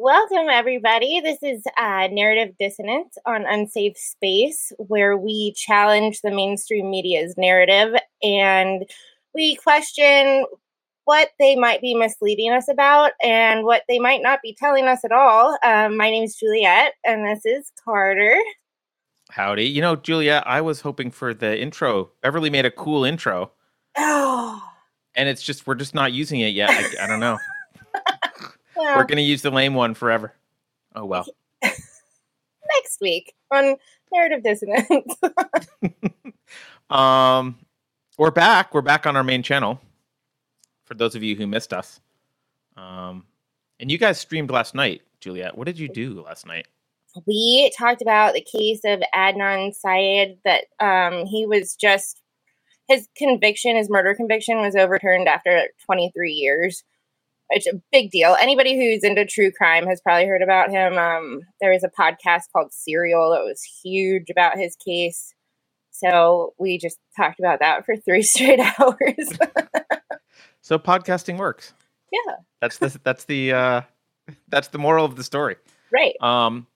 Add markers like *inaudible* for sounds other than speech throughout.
Welcome, everybody. This is uh, Narrative Dissonance on Unsafe Space, where we challenge the mainstream media's narrative and we question what they might be misleading us about and what they might not be telling us at all. Um, my name is Juliet, and this is Carter. Howdy. You know, Juliet, I was hoping for the intro. Beverly made a cool intro. Oh. *sighs* And it's just, we're just not using it yet. I, I don't know. *laughs* well, We're going to use the lame one forever. Oh, well. *laughs* next week on Narrative Dissonance. *laughs* Um, we're back. We're back on our main channel. For those of you who missed us, um, and you guys streamed last night, Juliet. What did you do last night? we talked about the case of Adnan Syed that um, he was just his conviction, his murder conviction, was overturned after 23 years. It's a big deal. Anybody who's into true crime has probably heard about him. Um, there was a podcast called Serial that was huge about his case. So we just talked about that for three *laughs* straight hours. *laughs* So podcasting works. yeah, That's the that's the uh, that's the moral of the story. right. Um,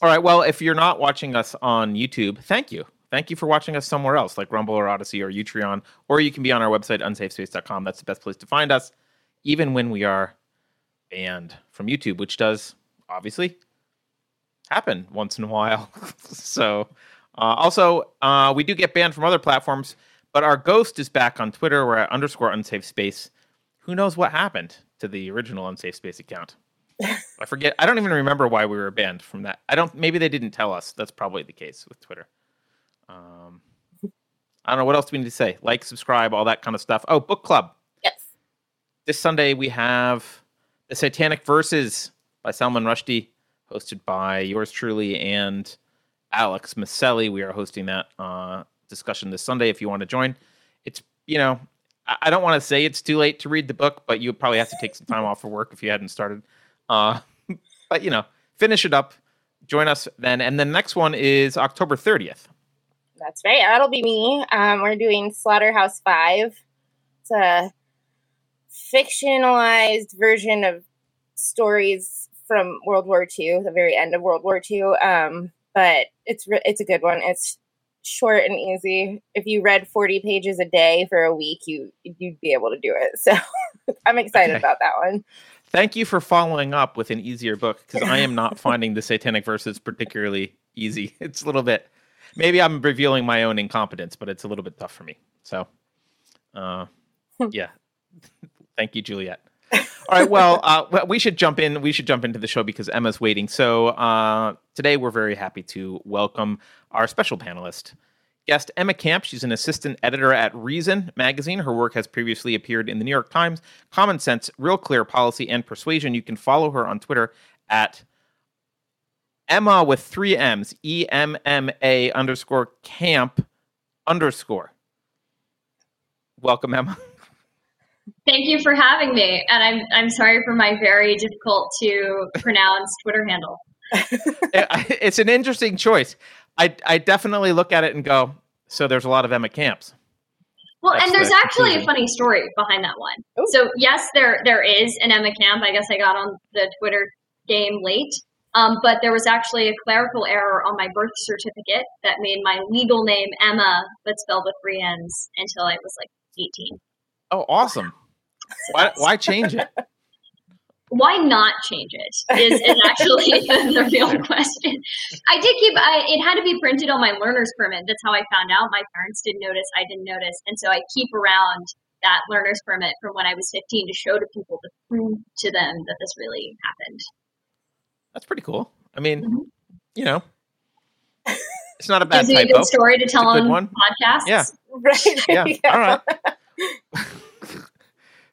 all right. Well, if you're not watching us on YouTube, thank you. Thank you for watching us somewhere else, like Rumble or Odysee or Utreon, or you can be on our website, unsafespace.com. That's the best place to find us, even when we are banned from YouTube, which does obviously happen once in a while. *laughs* so, uh, also, uh, we do get banned from other platforms, but our ghost is back on Twitter. We're at underscore unsafe space. Who knows what happened to the original unsafe space account? *laughs* I forget. I don't even remember why we were banned from that. I don't. Maybe they didn't tell us. That's probably the case with Twitter. Um, I don't know what else do we need to say. Like, subscribe, all that kind of stuff. Oh, book club. This Sunday we have the Satanic Verses by Salman Rushdie, hosted by yours truly and Alex Maselli. We are hosting that uh, discussion this Sunday. If you want to join, it's you know I don't want to say it's too late to read the book, but you probably have to take some time off for work if you hadn't started. Uh, *laughs* but you know, finish it up. Join us then, and the next one is October 30th. That's right. That'll be me. Um, we're doing Slaughterhouse Five. It's a fictionalized version of stories from World War II, the very end of World War II. Um, but it's re- it's a good one. It's short and easy. If you read forty pages a day for a week, you you'd be able to do it. *laughs* So I'm excited Okay. about that one. Thank you for following up with an easier book because I am not finding the Satanic Verses particularly easy. *laughs* It's a little bit. Maybe I'm revealing my own incompetence, but it's a little bit tough for me. So, uh, *laughs* yeah. Thank you, Juliet. *laughs* All right. Well, uh, we should jump in. We should jump into the show because Emma's waiting. So uh, today we're very happy to welcome our special panelist, guest Emma Camp. She's an assistant editor at Reason magazine. Her work has previously appeared in the New York Times, Common Sense, Real Clear Policy, and Persuasion. You can follow her on Twitter at Emma with three M's, E M M A underscore camp underscore. Welcome, Emma. *laughs* Thank you for having me, and I'm I'm sorry for my very difficult to pronounce Twitter handle. *laughs* It's an interesting choice. I I definitely look at it and go, so there's a lot of Emma Camps. Well, That's and there's the actually a funny story behind that one. Ooh. So yes, there there is an Emma Camp. I guess I got on the Twitter game late, um, but there was actually a clerical error on my birth certificate that made my legal name Emma, but spelled with three N's until I was like 18. Oh, awesome. Why why change it? *laughs* why not change it is, is actually the, *laughs* the real question i did keep I, it had to be printed on my learner's permit that's how i found out my parents didn't notice i didn't notice and so i keep around that learner's permit from when i was 15 to show to people to prove to them that this really happened That's pretty cool. I mean, Mhm. you know, *laughs* it's not a bad gives me a good story to tell on one. podcasts Yeah. Right. Yeah. All right.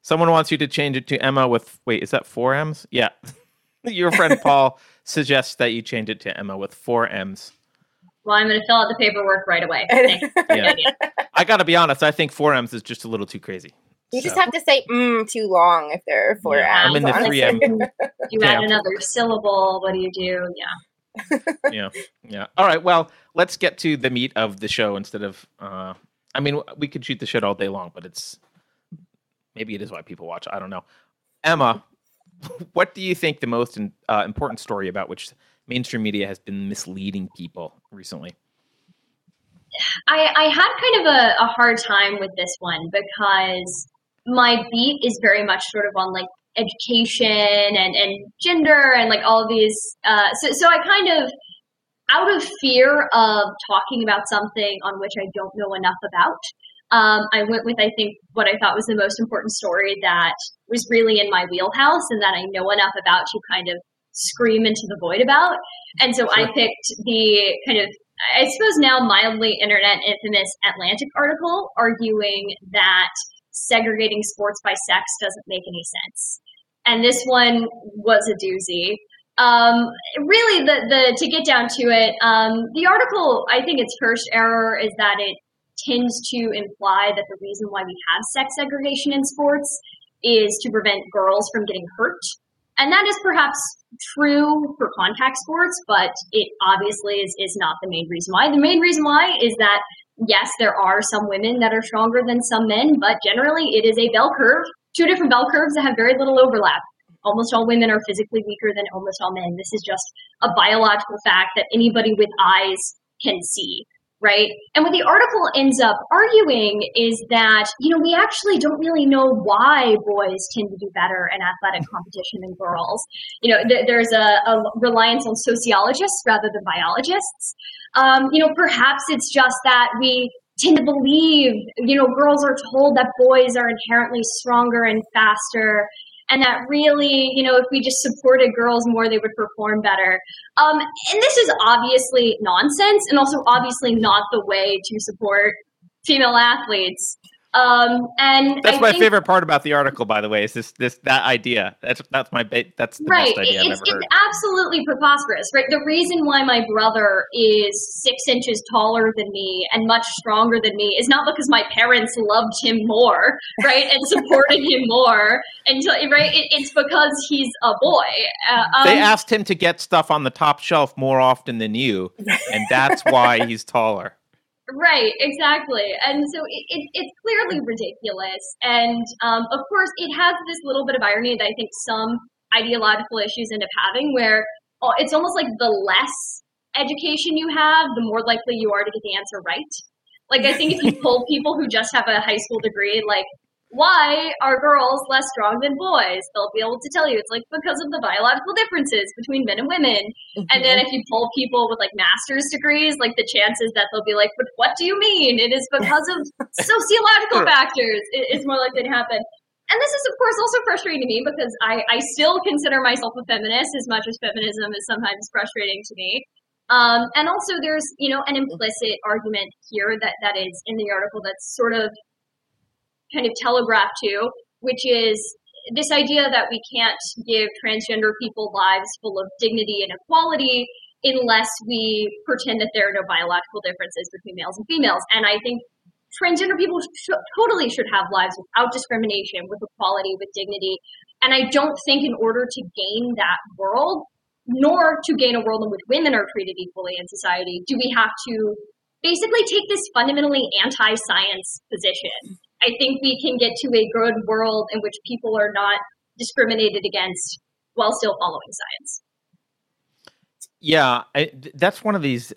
Someone wants you to change it to Emma with wait, is that four M's? Yeah. *laughs* Your friend Paul suggests that you change it to Emma with four M's. well i'm going to fill out the paperwork right away *laughs* Yeah. I got to be honest. I think four M's is just a little too crazy. You just have to say mm too long if there are four Yeah, I'm M's in the on 3M. *laughs* you add another syllable what do you do yeah yeah yeah all right well let's get to the meat of the show instead of uh i mean we could shoot the shit all day long but it's maybe it is why people watch i don't know emma what do you think the most uh, important story about which mainstream media has been misleading people recently? I, I had kind of a, a hard time with this one because my beat is very much sort of on like education and, and gender and like all of these. Uh, so, so I kind of, out of fear of talking about something on which I don't know enough about, um, I went with, I think, what I thought was the most important story that was really in my wheelhouse and that I know enough about to kind of scream into the void about. And so sure. I picked the kind of, I suppose now mildly internet infamous Atlantic article arguing that segregating sports by sex doesn't make any sense. And this one was a doozy. Um, really, the, the to get down to it, um, the article, I think its first error is that it tends to imply that the reason why we have sex segregation in sports is to prevent girls from getting hurt. And that is perhaps true for contact sports, but it obviously is, is not the main reason why. The main reason why is that, yes, there are some women that are stronger than some men, but generally it is a bell curve, two different bell curves that have very little overlap. Almost all women are physically weaker than almost all men. This is just a biological fact that anybody with eyes can see right? And what the article ends up arguing is that, you know, we actually don't really know why boys tend to do better in athletic competition than girls. You know, th- there's a, a, reliance on sociologists rather than biologists. Um, you know, perhaps it's just that we tend to believe, you know, girls are told that boys are inherently stronger and faster and that really, you know, if we just supported girls more, they would perform better. Um, and this is obviously nonsense, and also obviously not the way to support female athletes. Um, and that's I my think, favorite part about the article, by the way, is this this that idea. That's that's my ba- that's the right. best idea it's, I've ever it's heard. absolutely preposterous, right? The reason why my brother is six inches taller than me and much stronger than me is not because my parents loved him more, right, and supported him more, and right. It, it's because he's a boy. Uh, um, they asked him to get stuff on the top shelf more often than you, and that's why he's taller. Right, exactly. And so it, it, it's clearly ridiculous. And um, of course, it has this little bit of irony that I think some ideological issues end up having where oh, it's almost like the less education you have, the more likely you are to get the answer right. Like, I think if you *laughs* pull people who just have a high school degree, like, why are girls less strong than boys? They'll be able to tell you it's like because of the biological differences between men and women. Mm-hmm. And then if you pull people with like master's degrees, like the chances that they'll be like, but what do you mean? It is because of *laughs* sociological factors. It's more likely to happen. And this is, of course, also frustrating to me because I, I still consider myself a feminist as much as feminism is sometimes frustrating to me. Um, and also, there's you know an implicit argument here that that is in the article that's sort of kind of telegraph to, which is this idea that we can't give transgender people lives full of dignity and equality unless we pretend that there are no biological differences between males and females. And I think transgender people sh- totally should have lives without discrimination, with equality, with dignity. And I don't think in order to gain that world, nor to gain a world in which women are treated equally in society, do we have to basically take this fundamentally anti science position I think we can get to a good world in which people are not discriminated against while still following science. Yeah, I, that's one of these.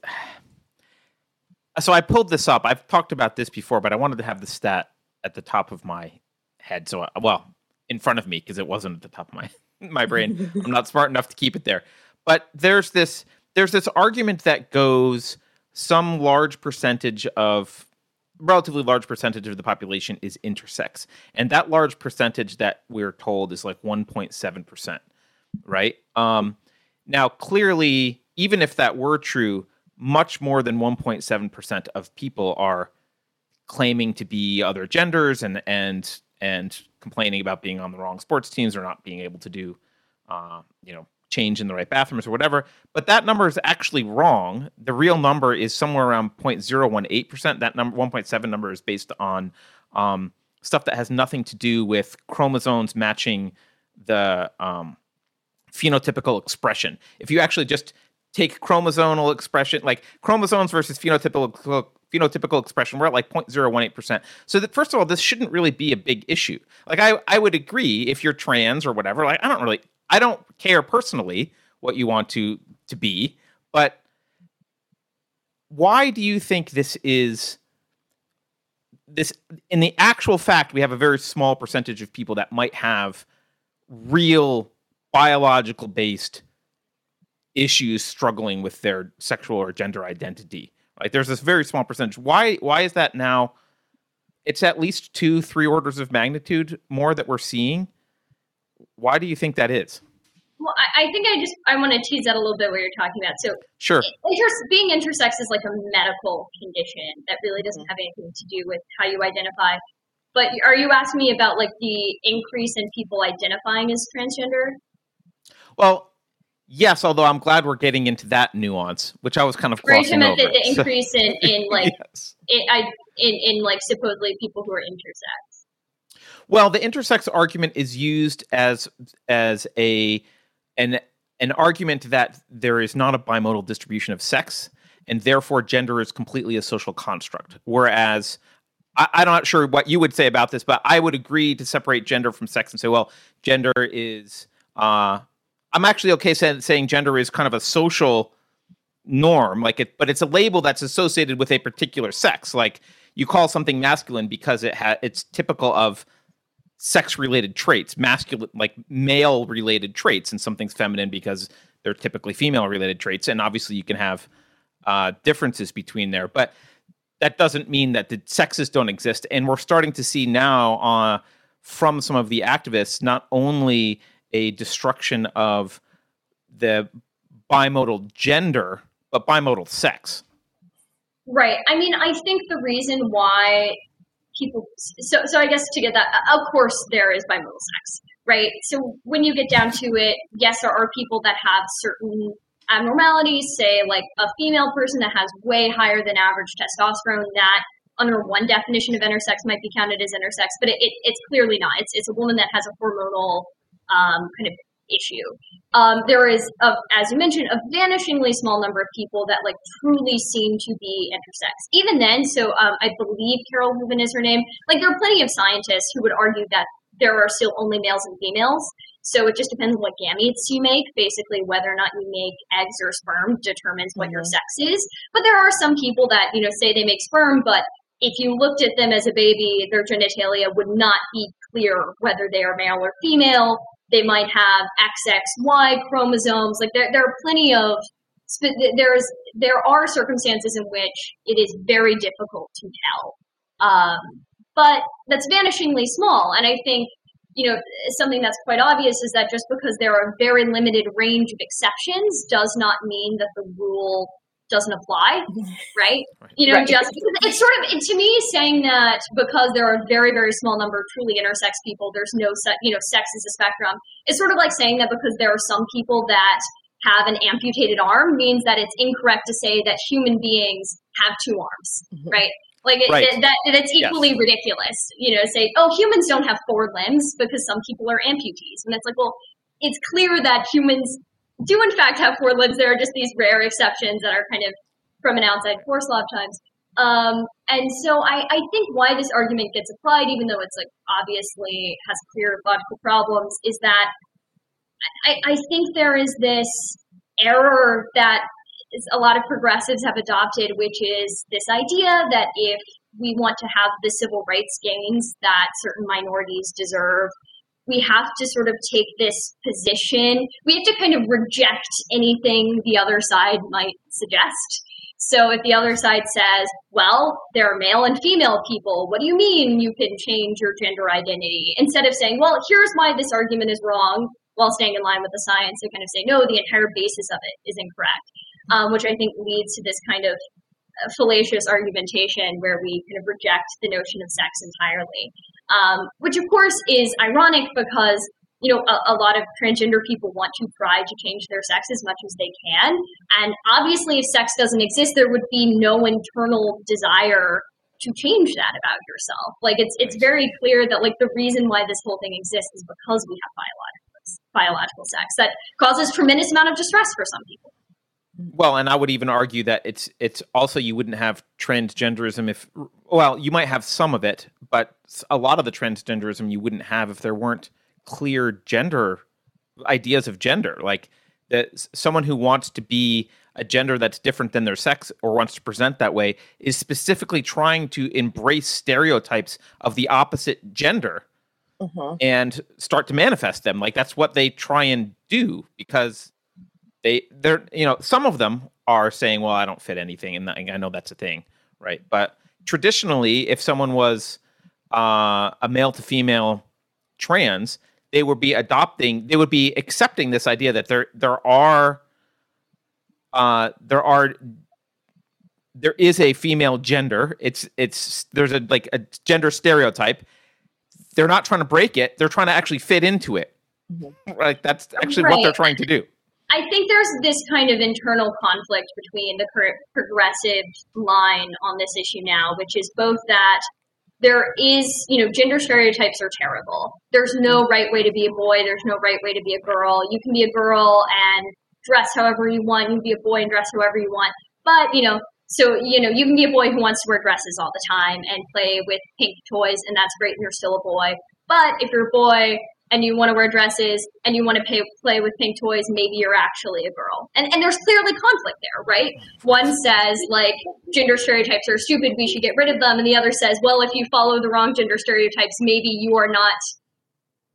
So I pulled this up. I've talked about this before, but I wanted to have the stat at the top of my head. So, well, in front of me because it wasn't at the top of my *laughs* my brain. *laughs* I'm not smart enough to keep it there. But there's this there's this argument that goes some large percentage of relatively large percentage of the population is intersex. And that large percentage that we're told is like 1.7%, right? Um, now, clearly, even if that were true, much more than 1.7% of people are claiming to be other genders and and and complaining about being on the wrong sports teams or not being able to do uh, you know change in the right bathrooms or whatever. But that number is actually wrong. The real number is somewhere around 0.018%. That number 1.7 number is based on um, stuff that has nothing to do with chromosomes matching the um, phenotypical expression. If you actually just take chromosomal expression, like chromosomes versus phenotypical phenotypical expression, we're at like 0.018%. So that first of all, this shouldn't really be a big issue. Like I, I would agree if you're trans or whatever, like I don't really I don't care personally what you want to to be, but why do you think this is this in the actual fact we have a very small percentage of people that might have real biological based issues struggling with their sexual or gender identity like there's this very small percentage. Why why is that now? It's at least two three orders of magnitude more that we're seeing why do you think that is well, I, I think I just I want to tease out a little bit what you're talking about. So, sure, inter- being intersex is like a medical condition that really doesn't mm-hmm. have anything to do with how you identify. But are you asking me about like the increase in people identifying as transgender? Well, yes. Although I'm glad we're getting into that nuance, which I was kind of glossing over. The, the increase so, in, in *laughs* like yes. in, I, in in like supposedly people who are intersex. Well, the intersex argument is used as as a an an argument that there is not a bimodal distribution of sex and therefore gender is completely a social construct. Whereas I, am not sure what you would say about this but i would agree to separate gender from sex and say well gender is uh, i'm actually okay saying, saying gender is kind of a social norm like it but it's a label that's associated with a particular sex. Like you call something masculine because it ha- it's typical of sex related traits, masculine, like male related traits, and something's feminine because they're typically female related traits. And obviously, you can have uh, differences between there, but that doesn't mean that the sexes don't exist. And we're starting to see now uh, from some of the activists not only a destruction of the bimodal gender, but bimodal sex. Right. I mean, I think the reason why people so so i guess to get that of course there is bimodal sex right? So when you get down to it yes there are people that have certain abnormalities say like a female person that has way higher than average testosterone that under one definition of intersex might be counted as intersex but it, it, it's clearly not. It's, it's a woman that has a hormonal um, kind of issue. Um, there is, a, as you mentioned, a vanishingly small number of people that like truly seem to be intersex. Even then, so um, I believe Carole Hooven is her name. Like there are plenty of scientists who would argue that there are still only males and females. So it just depends on what gametes you make. Basically, whether or not you make eggs or sperm determines what mm-hmm. your sex is. But there are some people that you know say they make sperm, but if you looked at them as a baby, their genitalia would not be clear whether they are male or female. They might have XXY chromosomes. Like there, there are plenty of there's there are circumstances in which it is very difficult to tell, um, but that's vanishingly small. And I think you know something that's quite obvious is that just because there are a very limited range of exceptions does not mean that the rule doesn't apply, *laughs* right? You know, right. just it's sort of to me saying that because there are a very very small number of truly intersex people, there's no set, you know, sex is a spectrum. It's sort of like saying that because there are some people that have an amputated arm means that it's incorrect to say that human beings have two arms, mm-hmm. right? Like it, right. that, that's equally yes. ridiculous. You know, say, oh, humans don't have four limbs because some people are amputees, and it's like, well, it's clear that humans do in fact have four limbs. There are just these rare exceptions that are kind of from an outside force a lot of times. Um, and so I, I think why this argument gets applied, even though it's like obviously has clear logical problems, is that I, I think there is this error that a lot of progressives have adopted, which is this idea that if we want to have the civil rights gains that certain minorities deserve, we have to sort of take this position. We have to kind of reject anything the other side might suggest. So if the other side says, well, there are male and female people, what do you mean you can change your gender identity? Instead of saying, well, here's why this argument is wrong, while staying in line with the science, they kind of say, no, the entire basis of it is incorrect, um, which I think leads to this kind of fallacious argumentation where we kind of reject the notion of sex entirely, um, which of course is ironic because you know a, a, lot of transgender people want to try to change their sex as much as they can, and obviously, if sex doesn't exist, there would be no internal desire to change that about yourself. Like it's it's very clear that like the reason why this whole thing exists is because we have biological biological sex that causes tremendous amount of distress for some people. Well, and I would even argue that it's it's also you wouldn't have transgenderism if well, you might have some of it, but a lot of the transgenderism you wouldn't have if there weren't clear gender ideas of gender. Like that someone who wants to be a gender that's different than their sex or wants to present that way is specifically trying to embrace stereotypes of the opposite gender Mhm. and start to manifest them like that's what they try and do because they they're you know some of them are saying well i don't fit anything and i know that's a thing right? But traditionally if someone was uh, a male to female trans they would be adopting they would be accepting this idea that there there are uh there are there is a female gender. It's it's there's a like a gender stereotype. They're not trying to break it. They're trying to actually fit into it. Mhm. like that's actually what they're trying to do I think there's this kind of internal conflict between the current progressive line on this issue now, which is both that there is, you know, gender stereotypes are terrible. There's no right way to be a boy, there's no right way to be a girl. You can be a girl and dress however you want, you can be a boy and dress however you want. But, you know, so, you know, you can be a boy who wants to wear dresses all the time and play with pink toys, and that's great, and you're still a boy. But if you're a boy and you want to wear dresses and you want to pay, play with pink toys, maybe you're actually a girl. And, and there's clearly conflict there, right? One says, like, gender stereotypes are stupid, we should get rid of them. And the other says, well, if you follow the wrong gender stereotypes, maybe you are not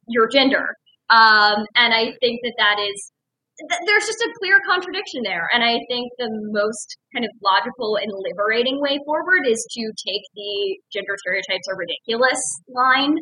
your gender. Um, and I think that that is, th- there's just a clear contradiction there. And I think the most kind of logical and liberating way forward is to take the gender stereotypes are ridiculous line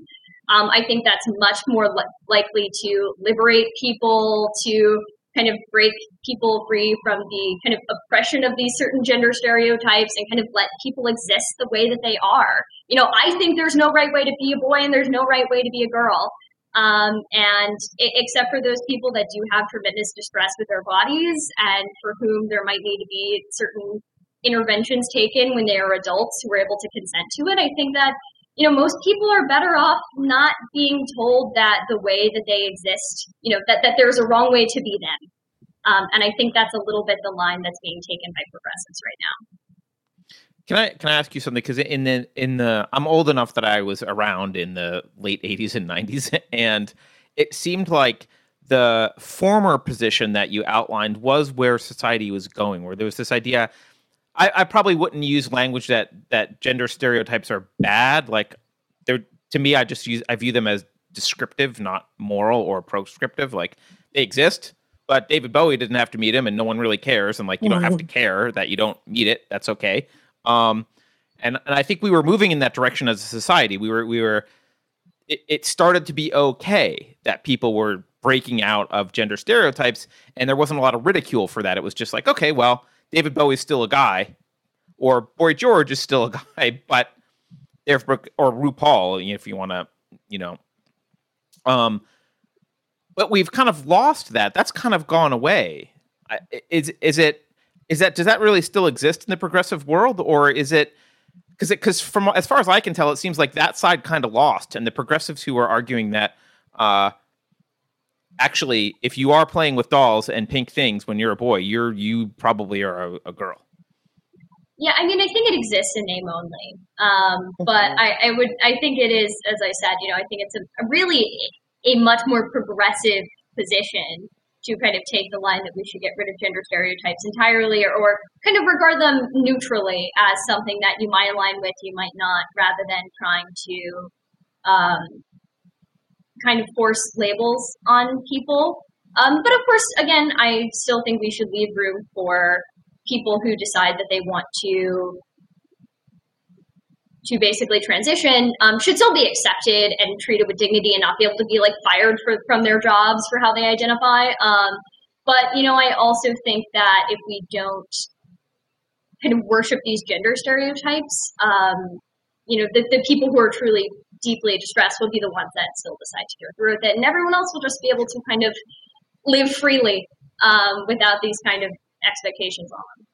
um, I think that's much more li- likely to liberate people, to kind of break people free from the kind of oppression of these certain gender stereotypes and kind of let people exist the way that they are. You know, I think there's no right way to be a boy and there's no right way to be a girl. Um, and i except for those people that do have tremendous distress with their bodies and for whom there might need to be certain interventions taken when they are adults who are able to consent to it, I think that you know, most people are better off not being told that the way that they exist, you know, that, that there's a wrong way to be them. Um, and I think that's a little bit the line that's being taken by progressives right now. Can I can I ask you something? Because in the in the I'm old enough that I was around in the late '80s and '90s, *laughs* and it seemed like the former position that you outlined was where society was going, where there was this idea. I, I probably wouldn't use language that that gender stereotypes are bad. Like they're to me, I just use I view them as descriptive, not moral or proscriptive. Like they exist, but David Bowie didn't have to meet him, and no one really cares. And like you don't have to care that you don't meet it. That's okay. Um, and and I think we were moving in that direction as a society. We were we were. It, it started to be okay that people were breaking out of gender stereotypes, and there wasn't a lot of ridicule for that. It was just like, okay, well, David Bowie's still a guy, or Boy George is still a *laughs* guy, but if or RuPaul, if you want to, you know, um, but we've kind of lost that. That's kind of gone away. Is is it is that does that really still exist in the progressive world, or is it because it because from as far as I can tell, it seems like that side kind of lost, and the progressives who are arguing that. Uh, Actually, if you are playing with dolls and pink things when you're a boy, you're you probably are a, a girl. Yeah, I mean, I think it exists in name only. Um, but I, I would, I think it is, as I said, you know, I think it's a, a really a much more progressive position to kind of take the line that we should get rid of gender stereotypes entirely, or, or kind of regard them neutrally as something that you might align with, you might not, rather than trying to um, kind of force labels on people. Um, but of course, again, I still think we should leave room for people who decide that they want to to basically transition um, should still be accepted and treated with dignity and not be able to be like fired for, from their jobs for how they identify. Um, but you know, I also think that if we don't kind of worship these gender stereotypes, um, you know, the, the people who are truly deeply distressed will be the ones that still decide to go through with it, and everyone else will just be able to kind of live freely um, without these kind of expectations on them.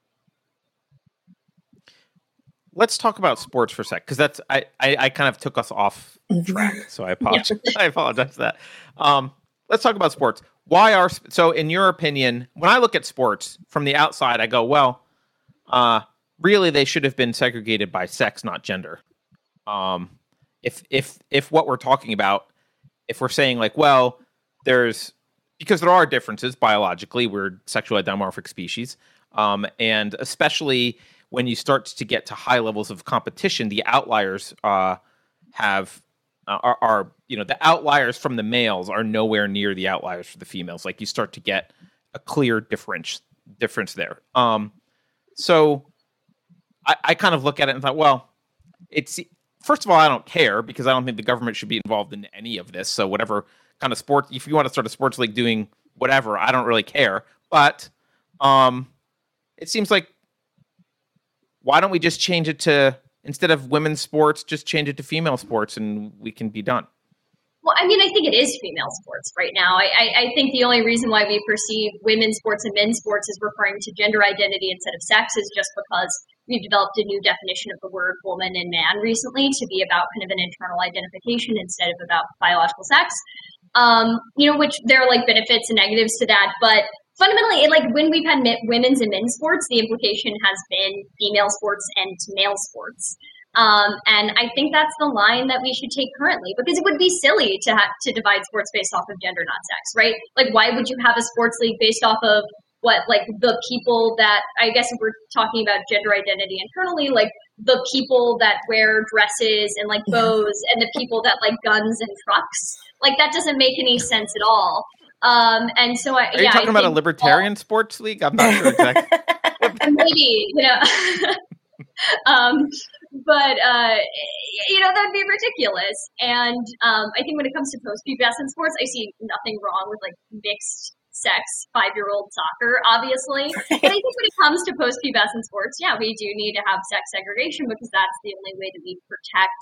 Let's talk about sports for a sec, because that's I, I I kind of took us off track, *laughs* so I apologize. *laughs* I apologize for that. Um, let's talk about sports. Why are so? In your opinion, when I look at sports from the outside, I go, well, uh, really, they should have been segregated by sex, not gender. Um, if if if what we're talking about, if we're saying like, well, there's because there are differences biologically. We're sexually dimorphic species, um, and especially when you start to get to high levels of competition, the outliers uh, have uh, are, are you know the outliers from the males are nowhere near the outliers for the females. Like you start to get a clear difference difference there. Um, so I, I kind of look at it and thought, well, it's first of all, I don't care because I don't think the government should be involved in any of this. So whatever kind of sports, if you want to start a sports league doing whatever, I don't really care. But um, it seems like why don't we just change it to instead of women's sports, just change it to female sports, and we can be done. Well, I mean, I think it is female sports right now. I, I, I, think the only reason why we perceive women's sports and men's sports as referring to gender identity instead of sex is just because we've developed a new definition of the word woman and man recently to be about kind of an internal identification instead of about biological sex. Um, you know, which there are like benefits and negatives to that, but fundamentally, it, like when we've had women's and men's sports, the implication has been female sports and male sports. Um, and I think that's the line that we should take currently because it would be silly to have to divide sports based off of gender, not sex, right? Like, why would you have a sports league based off of what, like the people that I guess if we're talking about gender identity internally, like the people that wear dresses and like bows and the people that like guns and trucks, like that doesn't make any sense at all. Um, and so I, are you talking I about a libertarian all, sports league? I'm not sure exactly. *laughs* *laughs* maybe you know. *laughs* um, but uh, you know that'd be ridiculous. And um, I think when it comes to post pubescent sports, I see nothing wrong with like mixed sex five year old soccer, obviously. *laughs* but I think when it comes to post pubescent sports, yeah, we do need to have sex segregation because that's the only way that we protect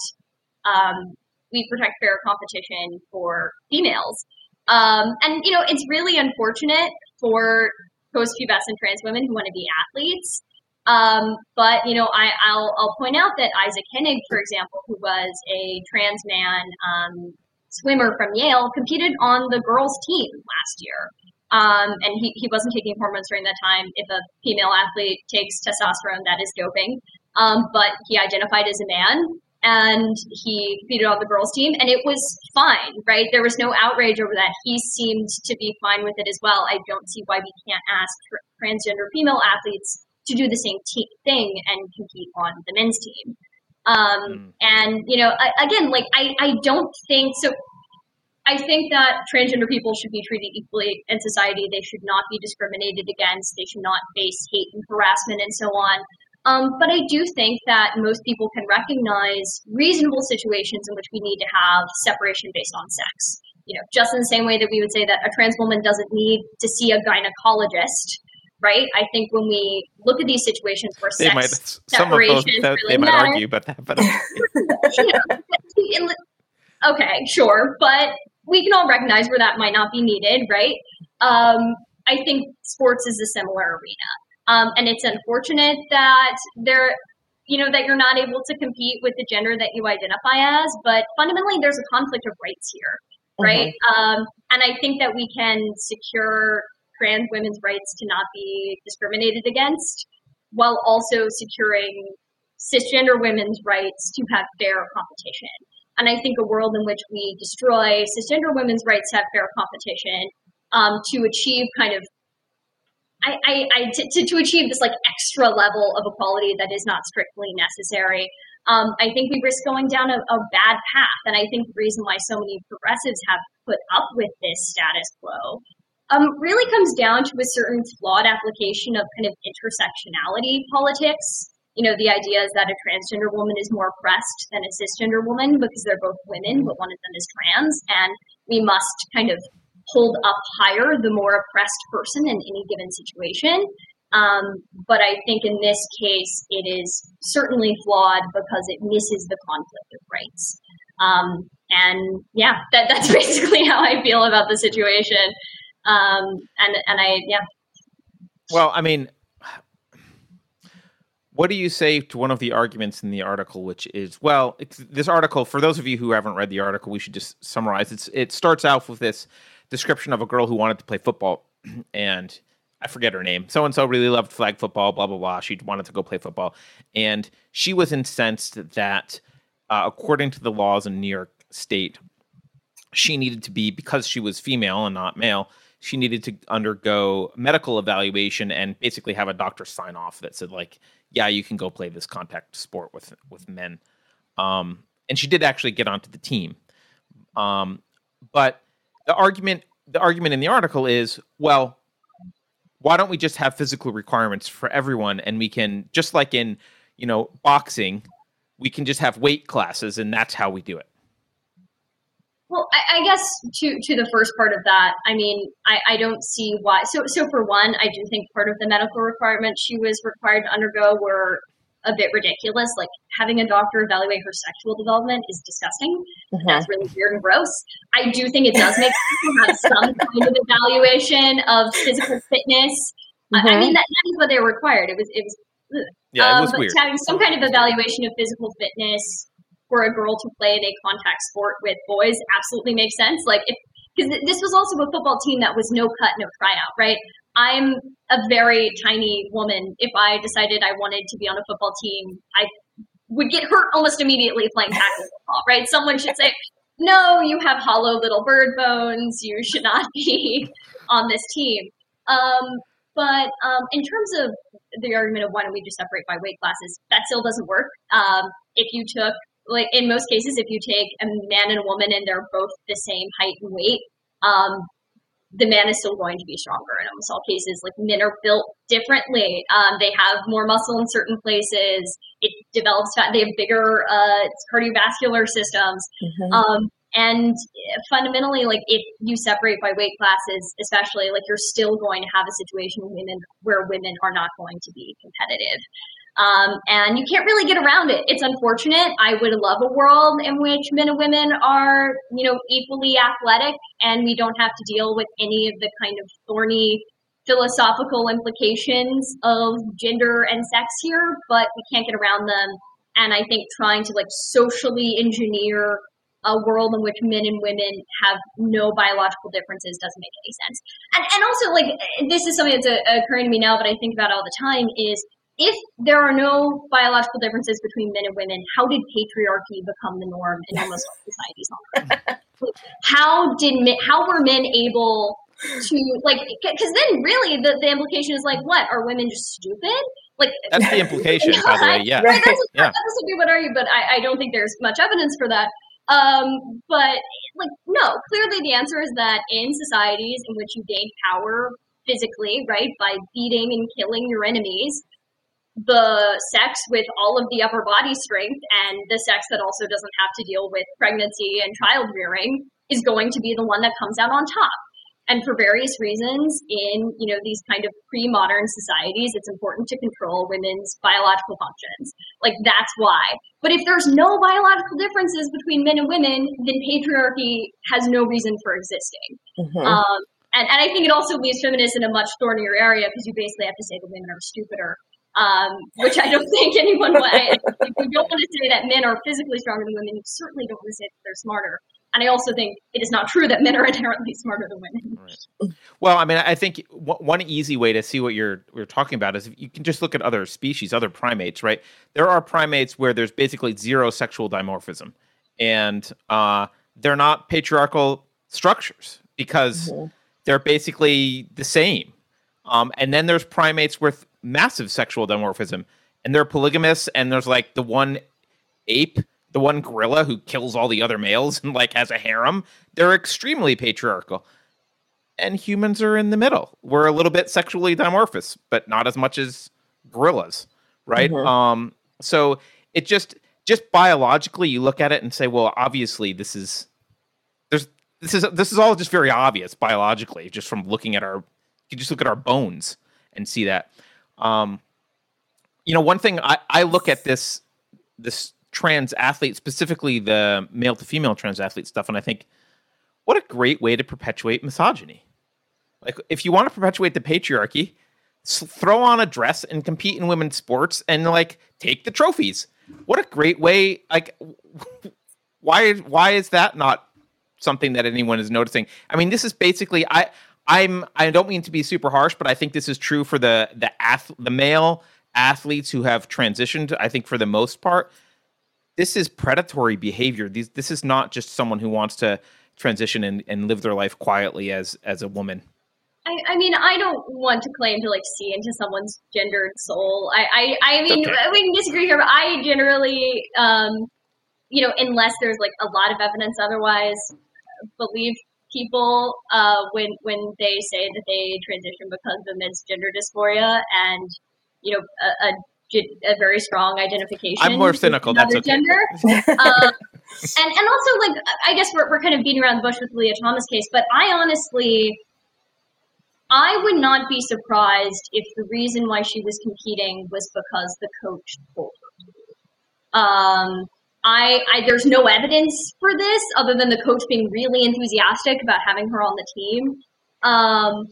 um, we protect fair competition for females. Um, and you know, it's really unfortunate for post pubescent trans women who want to be athletes um, but you know, I, will I'll point out that Iszac Henig, for example, who was a trans man um, swimmer from Yale, competed on the girls' team last year. Um, and he, he wasn't taking hormones during that time. If a female athlete takes testosterone, that is doping. Um, but he identified as a man and he competed on the girls' team, and it was fine, right? There was no outrage over that. He seemed to be fine with it as well. I don't see why we can't ask transgender female athletes to do the same te- thing and compete on the men's team. Um, mm. And you know, I, again, like I, I don't think so. I think that transgender people should be treated equally in society. They should not be discriminated against. They should not face hate and harassment and so on. Um, but I do think that most people can recognize reasonable situations in which we need to have separation based on sex. You know, just in the same way that we would say that a trans woman doesn't need to see a gynecologist right? I think when we look at these situations where they sex might, some of those that, really they might matter, argue, but but *laughs* *laughs* okay, sure, but we can all recognize where that might not be needed, right? Um, I think sports is a similar arena, um, and it's unfortunate that there. You know that you're not able to compete with the gender that you identify as, but fundamentally, there's a conflict of rights here, right? Mm-hmm. Um, and I think that we can secure trans women's rights to not be discriminated against, while also securing cisgender women's rights to have fair competition. And I think a world in which we destroy cisgender women's rights to have fair competition um, to achieve kind of I, I, I to, to, achieve this like extra level of equality that is not strictly necessary. Um, I think we risk going down a, a, bad path, and I think the reason why so many progressives have put up with this status quo um, really comes down to a certain flawed application of kind of intersectionality politics. You know, the idea is that a transgender woman is more oppressed than a cisgender woman because they're both women, but one of them is trans, and we must kind of hold up higher the more oppressed person in any given situation. Um, but I think in this case, it is certainly flawed because it misses the conflict of rights. Um, and yeah, that, that's *laughs* basically how I feel about the situation. Um, and and I yeah. Well, I mean, what do you say to one of the arguments in the article, which is well, this article for those of you who haven't read the article, we should just summarize. It's it starts out with this description of a girl who wanted to play football, *clears throat* and I forget her name. So and so really loved flag football, blah blah blah. She wanted to go play football, and she was incensed that, uh, according to the laws in New York State, she needed to be because she was female and not male she needed to undergo medical evaluation and basically have a doctor sign off that said like, yeah, you can go play this contact sport with with men. Um, and she did actually get onto the team. Um, but the argument the argument in the article is, well, why don't we just have physical requirements for everyone and we can just like in, you know, boxing, we can just have weight classes and that's how we do it. Well, I, I, guess to to the first part of that, I mean, I, I don't see why. So, so for one, I do think part of the medical requirements she was required to undergo were a bit ridiculous. Like having a doctor evaluate her sexual development is disgusting. Mm-hmm. That's really weird and gross. I do think it does make people have some *laughs* kind of evaluation of physical fitness. Mm-hmm. I, I, mean, that, that is what they were required. It was it was. Yeah, it was um, weird. having some kind of evaluation of physical fitness for a girl to play in a contact sport with boys absolutely makes sense. Like if because this was also a football team that was no cut, no tryout, right? I'm a very tiny woman. If I decided I wanted to be on a football team, I would get hurt almost immediately playing tackle *laughs* football, right? Someone should say, no, you have hollow little bird bones. You should not be *laughs* on this team. Um, but um, in terms of the argument of why don't we just separate by weight classes, that still doesn't work. Um, if you took, like in most cases, if you take a man and a woman and they're both the same height and weight, um, the man is still going to be stronger in almost all cases. Like men are built differently. Um, they have more muscle in certain places. It develops fat. They have bigger uh, cardiovascular systems. Mm-hmm. Um, and fundamentally, like if you separate by weight classes, especially, like you're still going to have a situation women where women are not going to be competitive. Um, and you can't really get around it. It's unfortunate. I would love a world in which men and women are, you know, equally athletic and we don't have to deal with any of the kind of thorny philosophical implications of gender and sex here, but we can't get around them. And I think trying to like socially engineer a world in which men and women have no biological differences doesn't make any sense. And, and also, like, this is something that's occurring to me now, but I think about all the time is if there are no biological differences between men and women, how did patriarchy become the norm in almost all societies how did men, how were men able to like? Because then, really, the, the implication is like, what are women just stupid? Like that's the implication, by the way. *laughs* Yeah, right, that's, yeah. that's would argue, but I, I don't think there's much evidence for that. Um, but like, no, clearly the answer is that in societies in which you gain power physically, right, by beating and killing your enemies, the sex with all of the upper body strength and the sex that also doesn't have to deal with pregnancy and child rearing is going to be the one that comes out on top. And for various reasons, in you know these kind of pre-modern societies, it's important to control women's biological functions. Like that's why. But if there's no biological differences between men and women, then patriarchy has no reason for existing. Mm-hmm. Um, and, and I think it also leaves feminists in a much thornier area because you basically have to say the women are stupider um, which I don't *laughs* think anyone would. if you don't want to say that men are physically stronger than women, you certainly don't want to say that they're smarter. And I also think it is not true that men are *laughs* inherently smarter than women. Right. Well, I mean, I think one easy way to see what you're we're talking about is you can just look at other species, other primates, right? There are primates where there's basically zero sexual dimorphism, and uh, they're not patriarchal structures because mm-hmm. they're basically the same. Um, and then there's primates with massive sexual dimorphism, and they're polygamous. And there's like the one ape, the one gorilla who kills all the other males and like has a harem. They're extremely patriarchal. And humans are in the middle. We're a little bit sexually dimorphous, but not as much as gorillas, right? Mm-hmm. Um, so it just just biologically, you look at it and say, well, obviously this is there's this is this is all just very obvious biologically, just from looking at our you just look at our bones and see that. Um, you know, one thing I, I look at this this trans athlete, specifically the male to female trans athlete stuff, and I think, what a great way to perpetuate misogyny. Like, if you want to perpetuate the patriarchy, throw on a dress and compete in women's sports and like take the trophies. What a great way! Like, why why is that not something that anyone is noticing? I mean, this is basically I I'm I don't mean to be super harsh, but I think this is true for the the ath- the male athletes who have transitioned. I think for the most part, this is predatory behavior. These this is not just someone who wants to transition and, and live their life quietly as as a woman. I, I mean, I don't want to claim to like see into someone's gendered soul. I, I, I mean, Okay. we can disagree here, but I generally, um, you know, unless there's like a lot of evidence otherwise, believe people uh, when when they say that they transition because of immense gender dysphoria and you know a, a, a very strong identification. I'm more cynical, that's another okay. gender. *laughs* um, and and also like I guess we're we're kind of beating around the bush with the Lia Thomas case, but I honestly. I would not be surprised if the reason why she was competing was because the coach told her. Um, I, I there's no evidence for this other than the coach being really enthusiastic about having her on the team. Um,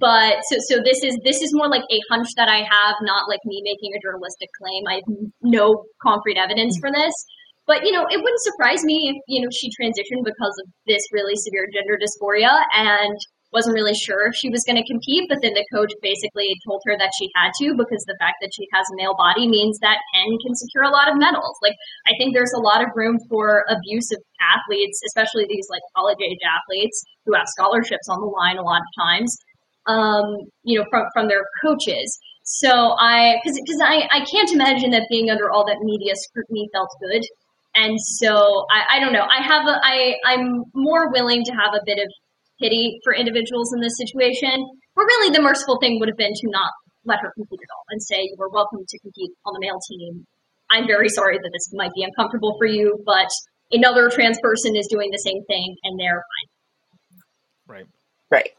but so so this is this is more like a hunch that I have, not like me making a journalistic claim. I have no concrete evidence for this. But you know, it wouldn't surprise me if you know she transitioned because of this really severe gender dysphoria and wasn't really sure if she was going to compete. But then the coach basically told her that she had to because the fact that she has a male body means that Penn can secure a lot of medals. Like I think there's a lot of room for abusive athletes, especially these like college age athletes who have scholarships on the line a lot of times. Um, you know, from from their coaches. So I, because I I can't imagine that being under all that media scrutiny felt good. And so I, I don't know. I have a I I'm more willing to have a bit of pity for individuals in this situation. But really, the merciful thing would have been to not let her compete at all and say you are welcome to compete on the male team. I'm very sorry that this might be uncomfortable for you, but another trans person is doing the same thing and they're fine. Right. Right.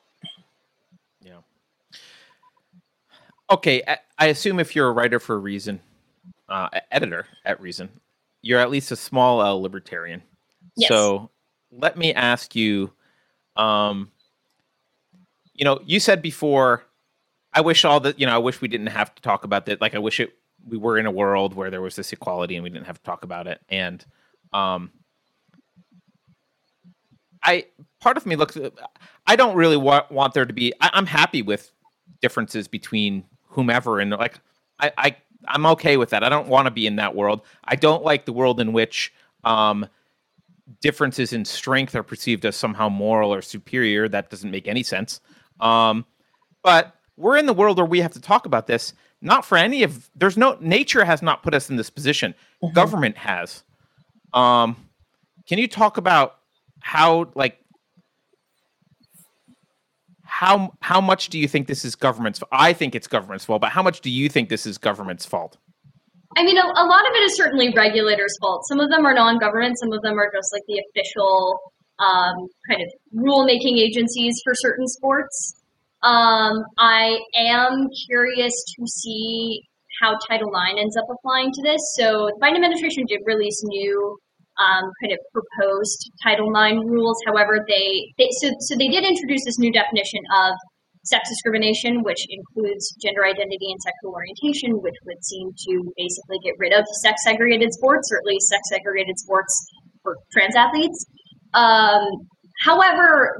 Yeah. Okay, I, I assume if you're a writer for a reason, uh, editor at Reason, you're at least a small L libertarian. Yes. So let me ask you, um, you know, you said before, I wish all the, you know, I wish we didn't have to talk about that. Like, I wish it, we were in a world where there was this equality and we didn't have to talk about it. And, um, I, part of me looks, I don't really want, want there to be, I, I'm happy with differences between whomever and like, I, I, I'm okay with that. I don't want to be in that world. I don't like the world in which, um, differences in strength are perceived as somehow moral or superior. That doesn't make any sense. Um, but we're in the world where we have to talk about this. Not for any of there's no nature has not put us in this position. Government has. Um, can you talk about how like how how much do you think this is government's? I think it's government's fault, but how much do you think this is government's fault? I mean, a, a lot of it is certainly regulators' fault. Some of them are non-government. Some of them are just like the official um, kind of rule-making agencies for certain sports. Um, I am curious to see how Title IX ends up applying to this. So the Biden administration did release new um, kind of proposed Title IX rules. However, they, they so so they did introduce this new definition of sex discrimination, which includes gender identity and sexual orientation, which would seem to basically get rid of sex segregated sports, or at least sex segregated sports for trans athletes. Um, however,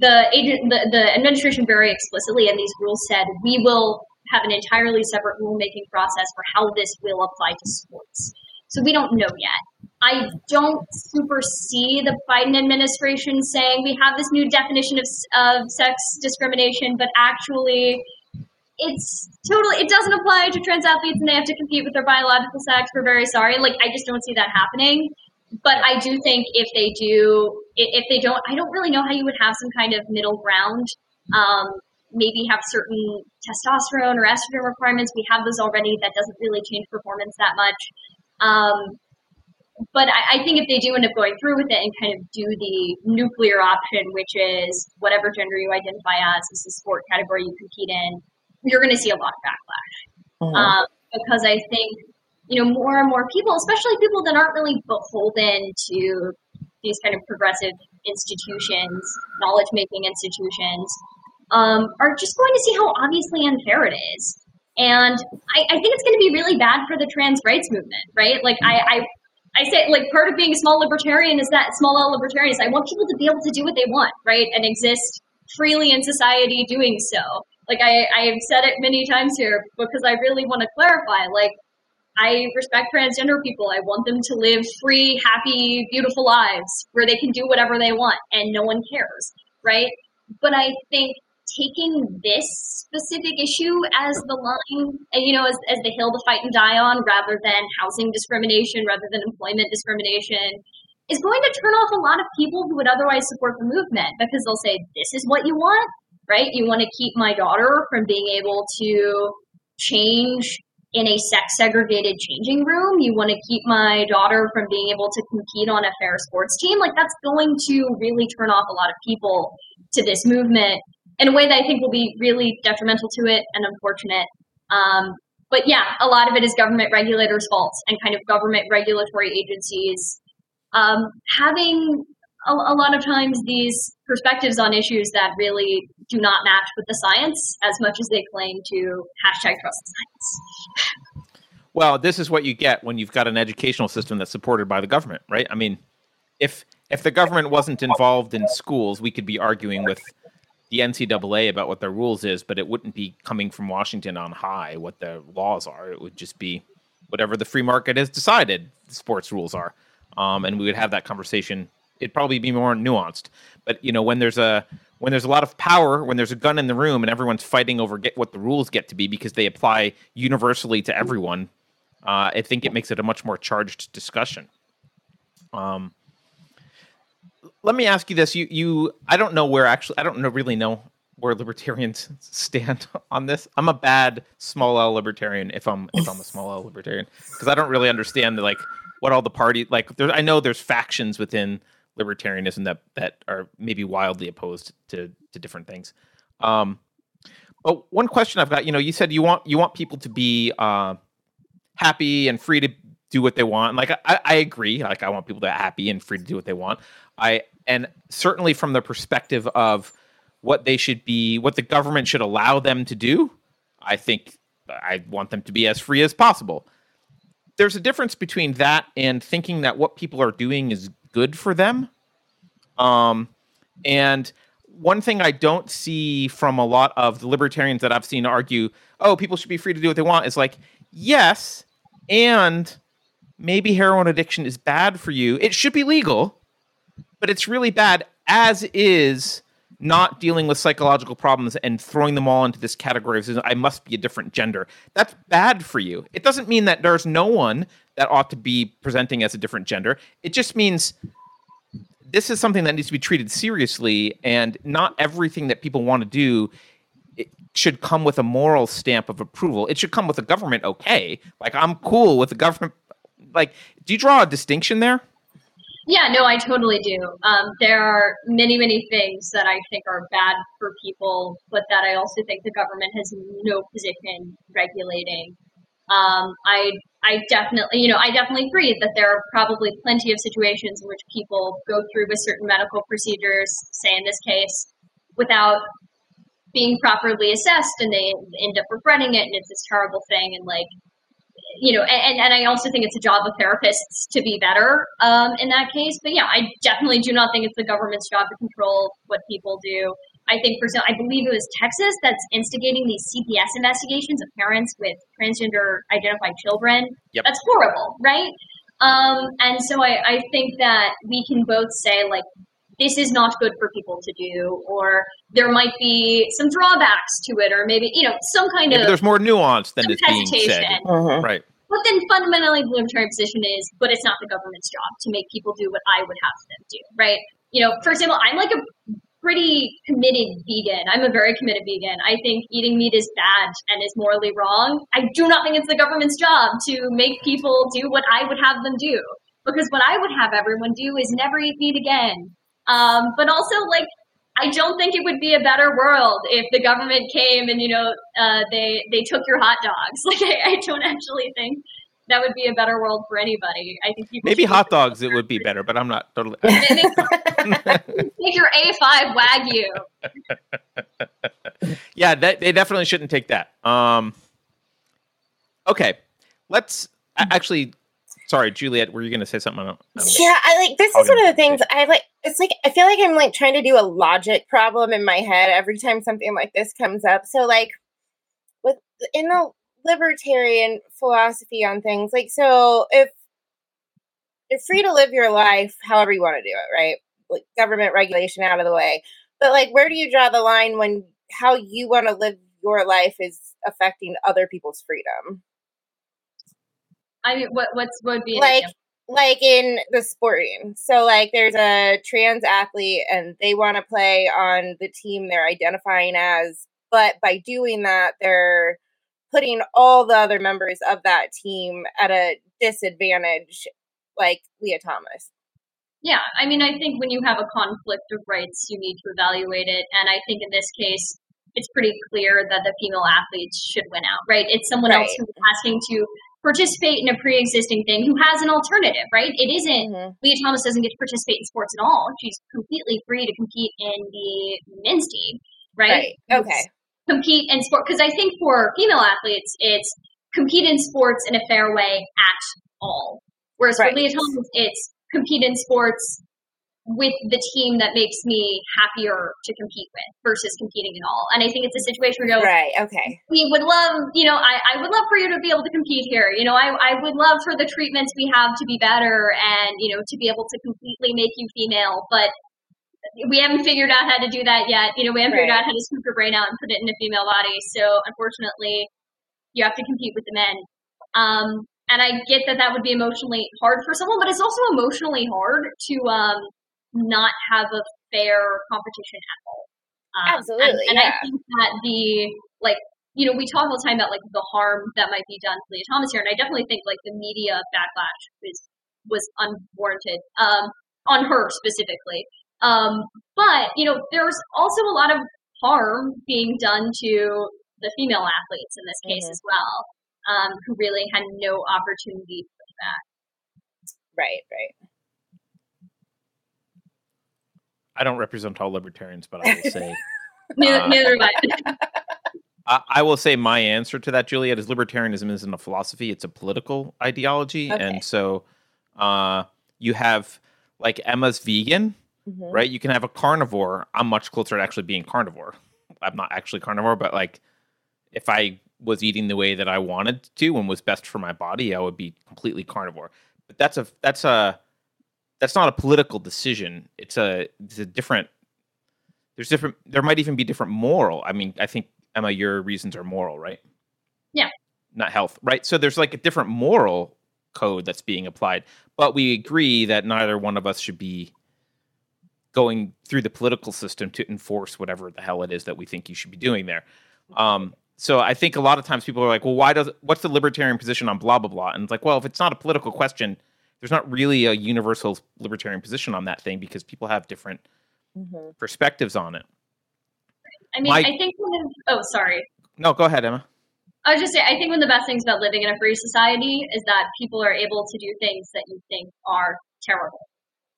the agent, the, the administration very explicitly in these rules said we will have an entirely separate rulemaking process for how this will apply to sports. So we don't know yet. I don't super see the Biden administration saying we have this new definition of, of sex discrimination, but actually it's totally it doesn't apply to trans athletes and they have to compete with their biological sex. We're very sorry. Like I just don't see that happening. But I do think if they do, if they don't, I don't really know how you would have some kind of middle ground. Um, maybe have certain testosterone or estrogen requirements. We have those already. That doesn't really change performance that much. Um, but I, I think if they do end up going through with it and kind of do the nuclear option, which is whatever gender you identify as, this is the sport category you compete in, you're going to see a lot of backlash. Mhm. Um, because I think, you know, more and more people, especially people that aren't really beholden to these kind of progressive institutions, knowledge making institutions, um, are just going to see how obviously unfair it is. And I, I think it's going to be really bad for the trans rights movement, right? Like, I, I I say like part of being a small libertarian is that small L libertarian is I want people to be able to do what they want, right, and exist freely in society doing so. Like I I have said it many times here because I really want to clarify. Like I respect transgender people. I want them to live free, happy, beautiful lives where they can do whatever they want and no one cares, right? But I think taking this specific issue as the line, uh, you know, as, as the hill to fight and die on, rather than housing discrimination, rather than employment discrimination, is going to turn off a lot of people who would otherwise support the movement because they'll say, this is what you want, right? You want to keep my daughter from being able to change in a sex segregated changing room. You want to keep my daughter from being able to compete on a fair sports team. Like that's going to really turn off a lot of people to this movement in a way that I think will be really detrimental to it and unfortunate. Um, but yeah, a lot of it is government regulators' faults and kind of government regulatory agencies um, having a, a, lot of times these perspectives on issues that really do not match with the science as much as they claim to hashtag trust science. Well, this is what you get when you've got an educational system that's supported by the government, right? I mean, if if the government wasn't involved in schools, we could be arguing with the NCAA about what their rules is, but it wouldn't be coming from Washington on high what the laws are. It would just be whatever the free market has decided sports rules are um, and we would have that conversation. It'd probably be more nuanced. But you know, when there's a when there's a lot of power, when there's a gun in the room, and everyone's fighting over get what the rules get to be because they apply universally to everyone, uh, I think it makes it a much more charged discussion. Um, let me ask you this: you you I don't know where actually I don't know really know where libertarians *laughs* stand on this. I'm a bad small L libertarian if I'm if I'm a small L libertarian because I don't really understand the like what all the party like. I know there's factions within libertarianism that that are maybe wildly opposed to to different things. Um, but one question I've got, you know, you said you want you want people to be uh, happy and free to do what they want. Like I, I agree. Like I want people to be happy and free to do what they want. I and certainly from the perspective of what they should be, what the government should allow them to do. I think I want them to be as free as possible there's a difference between that and thinking that what people are doing is good for them. Um, and one thing I don't see from a lot of the libertarians that I've seen argue, oh, people should be free to do what they want, is like, yes, and maybe heroin addiction is bad for you. It should be legal, but it's really bad, as is not dealing with psychological problems and throwing them all into this category of I must be a different gender. That's bad for you. It doesn't mean that there's no one that ought to be presenting as a different gender. It just means this is something that needs to be treated seriously, and not everything that people want to do should come with a moral stamp of approval. It should come with a government okay. Like I'm cool with the government. Like, do you draw a distinction there? Yeah, no, I totally do. Um, there are many, many things that I think are bad for people, but that I also think the government has no position regulating. Um, I, I definitely, you know, I definitely agree that there are probably plenty of situations in which people go through with certain medical procedures, say in this case, without being properly assessed, and they end up regretting it, and it's this terrible thing, and like you know, and, and I also think it's a job of therapists to be better um, in that case. But yeah, I definitely do not think it's the government's job to control what people do. I think, for example, I believe it was Texas that's instigating these CPS investigations of parents with transgender identified children. Yep. That's horrible, right? Um, and so I, I think that we can both say, like, this is not good for people to do, or there might be some drawbacks to it, or maybe you know some kind maybe of there's more nuance than is being said, Mhm. right? But then fundamentally, the libertarian position is, but it's not the government's job to make people do what I would have them do, right? You know, for example, I'm like a pretty committed vegan. I'm a very committed vegan. I think eating meat is bad and is morally wrong. I do not think it's the government's job to make people do what I would have them do. Because what I would have everyone do is never eat meat again. Um, but also, like, I don't think it would be a better world if the government came and you know uh, they they took your hot dogs. *laughs* Like, I, I, don't actually think that would be a better world for anybody. I think maybe hot dogs it would be better, but I'm not totally. *laughs* *laughs* Take your A5 wagyu. yeah, that, they definitely shouldn't take that. Um, okay, let's actually sorry, Juliet, were you going to say something? I don't, I don't yeah, I like this is one of the things I like. It's like I feel like I'm like trying to do a logic problem in my head every time something like this comes up. So like with in the libertarian philosophy on things, like so if you're free to live your life however you want to do it, right? Like government regulation out of the way. But like where do you draw the line when how you want to live your life is affecting other people's freedom. I mean, what what's what would be like like in the sporting. So like there's a trans athlete and they want to play on the team they're identifying as, but by doing that they're putting all the other members of that team at a disadvantage like Lia Thomas. Yeah, I mean, I think when you have a conflict of rights, you need to evaluate it. And I think in this case, it's pretty clear that the female athletes should win out, right? It's someone right. else who's asking to participate in a pre-existing thing who has an alternative, right? It isn't mm-hmm. Lia Thomas doesn't get to participate in sports at all. She's completely free to compete in the men's team, right? right. Okay. Compete in sport because I think for female athletes, it's compete in sports in a fair way at all. Whereas right. for Lia Thomas, it's compete in sports with the team that makes me happier to compete with versus competing at all. And I think it's a situation where you right, okay. We would love, you know, I, I would love for you to be able to compete here. You know, I, I would love for the treatments we have to be better and, you know, to be able to completely make you female. But we haven't figured out how to do that yet. You know, we haven't right. figured out how to scoop your brain out and put it in a female body. So unfortunately, you have to compete with the men. Um, and I get that that would be emotionally hard for someone, but it's also emotionally hard to um, not have a fair competition at all. Um, Absolutely, and, and yeah. I think that the like you know we talk all the time about like the harm that might be done to Lia Thomas here, and I definitely think like the media backlash was was unwarranted um, on her specifically. Um, but you know there's also a lot of harm being done to the female athletes in this case mm-hmm. as well um, who really had no opportunity for that. Right, right. I don't represent all libertarians, but I will say. *laughs* neither, uh, *laughs* I. I will say my answer to that, Juliet, is libertarianism isn't a philosophy; it's a political ideology, okay. and so uh, you have like Emma's vegan, mm-hmm. right? You can have a carnivore. I'm much closer to actually being carnivore. I'm not actually carnivore, but like if I was eating the way that I wanted to and was best for my body, I would be completely carnivore. But that's a that's a that's not a political decision. It's a it's a different there's different there might even be different moral. I mean, I think Emma your reasons are moral, right? Yeah. Not health, right? So there's like a different moral code that's being applied. But we agree that neither one of us should be going through the political system to enforce whatever the hell it is that we think you should be doing there. Um, so I think a lot of times people are like, well, why does what's the libertarian position on blah blah blah? And it's like, well, if it's not a political question, there's not really a universal libertarian position on that thing because people have different mm-hmm. perspectives on it. I mean, My, I think one of oh, sorry. No, go ahead, Emma. I was just saying, I think one of the best things about living in a free society is that people are able to do things that you think are terrible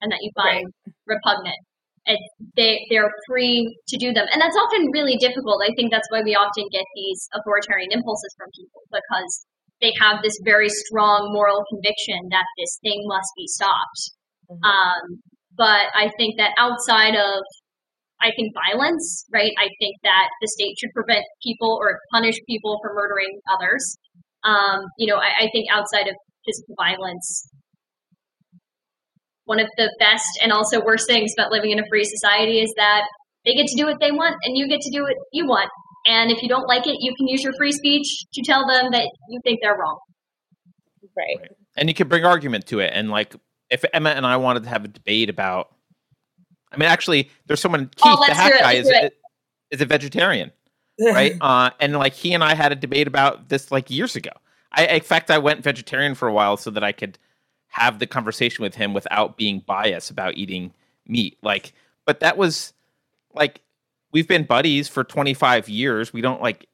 and that you find right. repugnant and they they're free to do them and that's often really difficult i think that's why we often get these authoritarian impulses from people because they have this very strong moral conviction that this thing must be stopped mm-hmm. um, but i think that outside of i think violence right i think that the state should prevent people or punish people for murdering others um, you know I, I think outside of physical violence one of the best and also worst things about living in a free society is that they get to do what they want and you get to do what you want. And if you don't like it, you can use your free speech to tell them that you think they're wrong. Right. right. And you can bring argument to it. And like, if Emma and I wanted to have a debate about, I mean, actually, there's someone, Keith, oh, the hat guy, is, is a vegetarian, *laughs* right? uh, and like, he and I had a debate about this like years ago. I, in fact, I went vegetarian for a while so that I could have the conversation with him without being biased about eating meat. Like, but that was like we've been buddies for 25 years. We don't like,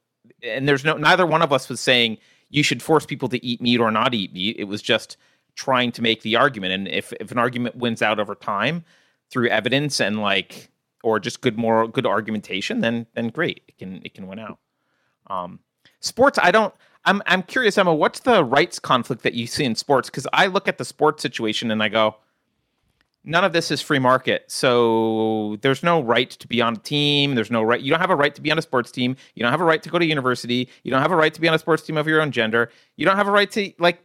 and there's no neither one of us was saying you should force people to eat meat or not eat meat. It was just trying to make the argument. And if if an argument wins out over time through evidence and like or just good moral good argumentation, then then great, it can it can win out. Um, sports, I don't. I'm I'm curious, Emma. What's the rights conflict that you see in sports? Because I look at the sports situation and I go, none of this is free market. So there's no right to be on a team. There's no right. You don't have a right to be on a sports team. You don't have a right to go to university. You don't have a right to be on a sports team of your own gender. You don't have a right to like.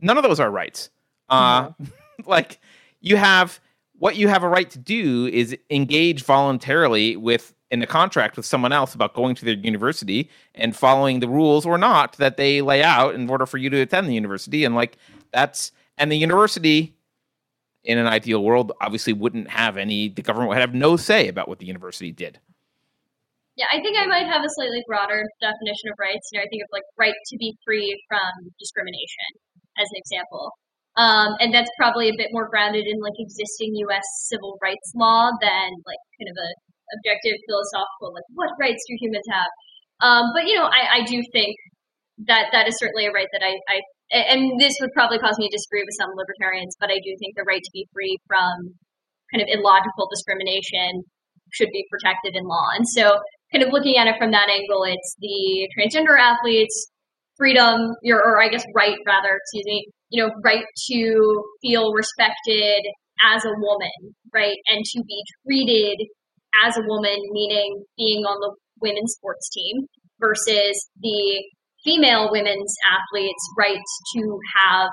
None of those are rights. Uh, mm-hmm. *laughs* like you have what you have a right to do is engage voluntarily with in a contract with someone else about going to their university and following the rules or not that they lay out in order for you to attend the university and like that's and the university in an ideal world obviously wouldn't have any the government would have no say about what the university did yeah i think i might have a slightly broader definition of rights you know i think of like right to be free from discrimination as an example um, and that's probably a bit more grounded in like existing U.S. civil rights law than like kind of a objective philosophical like what rights do humans have. Um, but you know, I, I do think that that is certainly a right that I, I and this would probably cause me to disagree with some libertarians, but I do think the right to be free from kind of illogical discrimination should be protected in law. And so, kind of looking at it from that angle, it's the transgender athletes' freedom, your, or I guess right rather, excuse me, you know, right to feel respected as a woman, right? And to be treated as a woman, meaning being on the women's sports team versus the female women's athletes' rights to have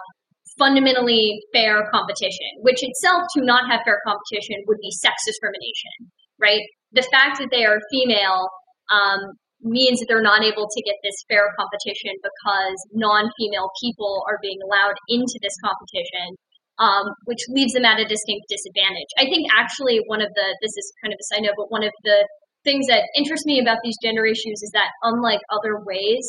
fundamentally fair competition, which itself to not have fair competition would be sex discrimination, right? The fact that they are female um, means that they're not able to get this fair competition because non-female people are being allowed into this competition, um, which leaves them at a distinct disadvantage. I think actually one of the this is kind of a side note, but one of the things that interests me about these gender issues is that unlike other ways,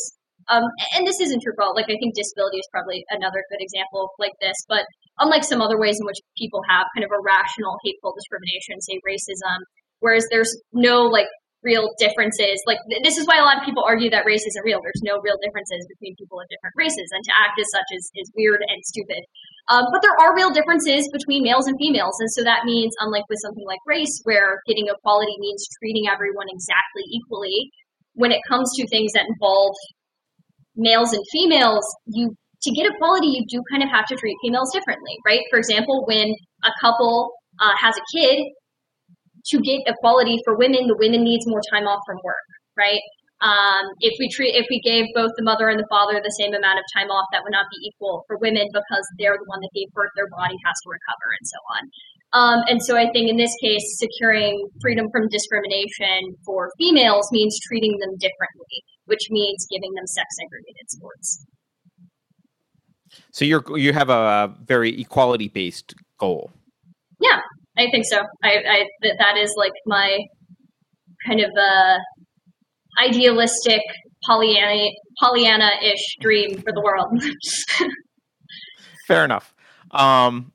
um, and this isn't true for all, like I think disability is probably another good example like this, but unlike some other ways in which people have kind of irrational, hateful discrimination, say racism, whereas there's no like real differences. Like this is why a lot of people argue that race isn't real. There's no real differences between people of different races, and to act as such is, is weird and stupid. Um, but there are real differences between males and females, and so that means, unlike with something like race, where getting equality means treating everyone exactly equally, when it comes to things that involve males and females, you to get equality, you do kind of have to treat females differently, right? For example, when a couple uh, has a kid, to get equality for women, the women needs more time off from work, right? Um, if we treat if we gave both the mother and the father the same amount of time off, that would not be equal for women because they're the one that gave birth, their body has to recover, and so on. Um, and so I think in this case, securing freedom from discrimination for females means treating them differently, which means giving them sex segregated sports. So you're you have a very equality based goal. Yeah, I think so. I, I that that is like my kind of uh, idealistic Pollyanna Pollyanna ish dream for the world. *laughs* Fair enough. Um,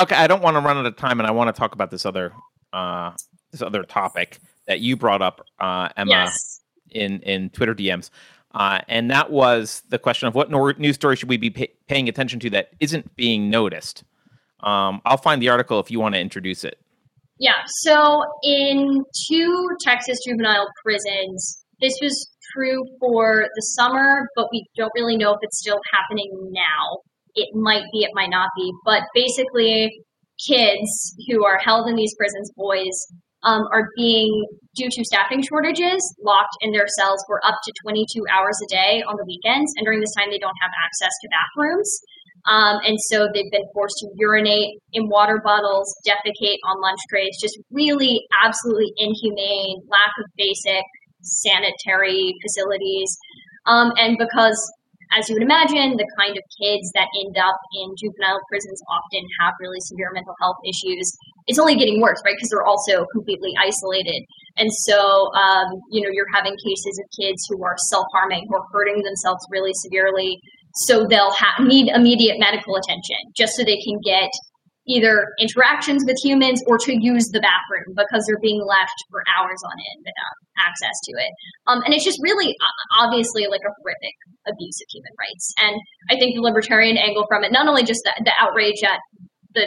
okay, I don't want to run out of time, and I want to talk about this other uh, this other topic that you brought up, uh, Emma, yes. In in Twitter DMs. Uh, and that was the question of what news story should we be pay- paying attention to that isn't being noticed. Um, I'll find the article if you want to introduce it. Yeah. So in two Texas juvenile prisons, this was true for the summer, but we don't really know if it's still happening now. It might be, it might not be. But basically, kids who are held in these prisons, boys, um, are being, due to staffing shortages, locked in their cells for up to 22 hours a day on the weekends. And during this time, they don't have access to bathrooms. Um, and so they've been forced to urinate in water bottles, defecate on lunch trays, just really absolutely inhumane, lack of basic sanitary facilities. Um, and because, as you would imagine, the kind of kids that end up in juvenile prisons often have really severe mental health issues, it's only getting worse, right? Because they're also completely isolated. And so, um, you know, you're having cases of kids who are self harming, who are hurting themselves really severely so they'll ha- need immediate medical attention just so they can get either interactions with humans or to use the bathroom because they're being left for hours on end without access to it. Um, and it's just really obviously like a horrific abuse of human rights. And I think the libertarian angle from it, not only just the, the outrage at the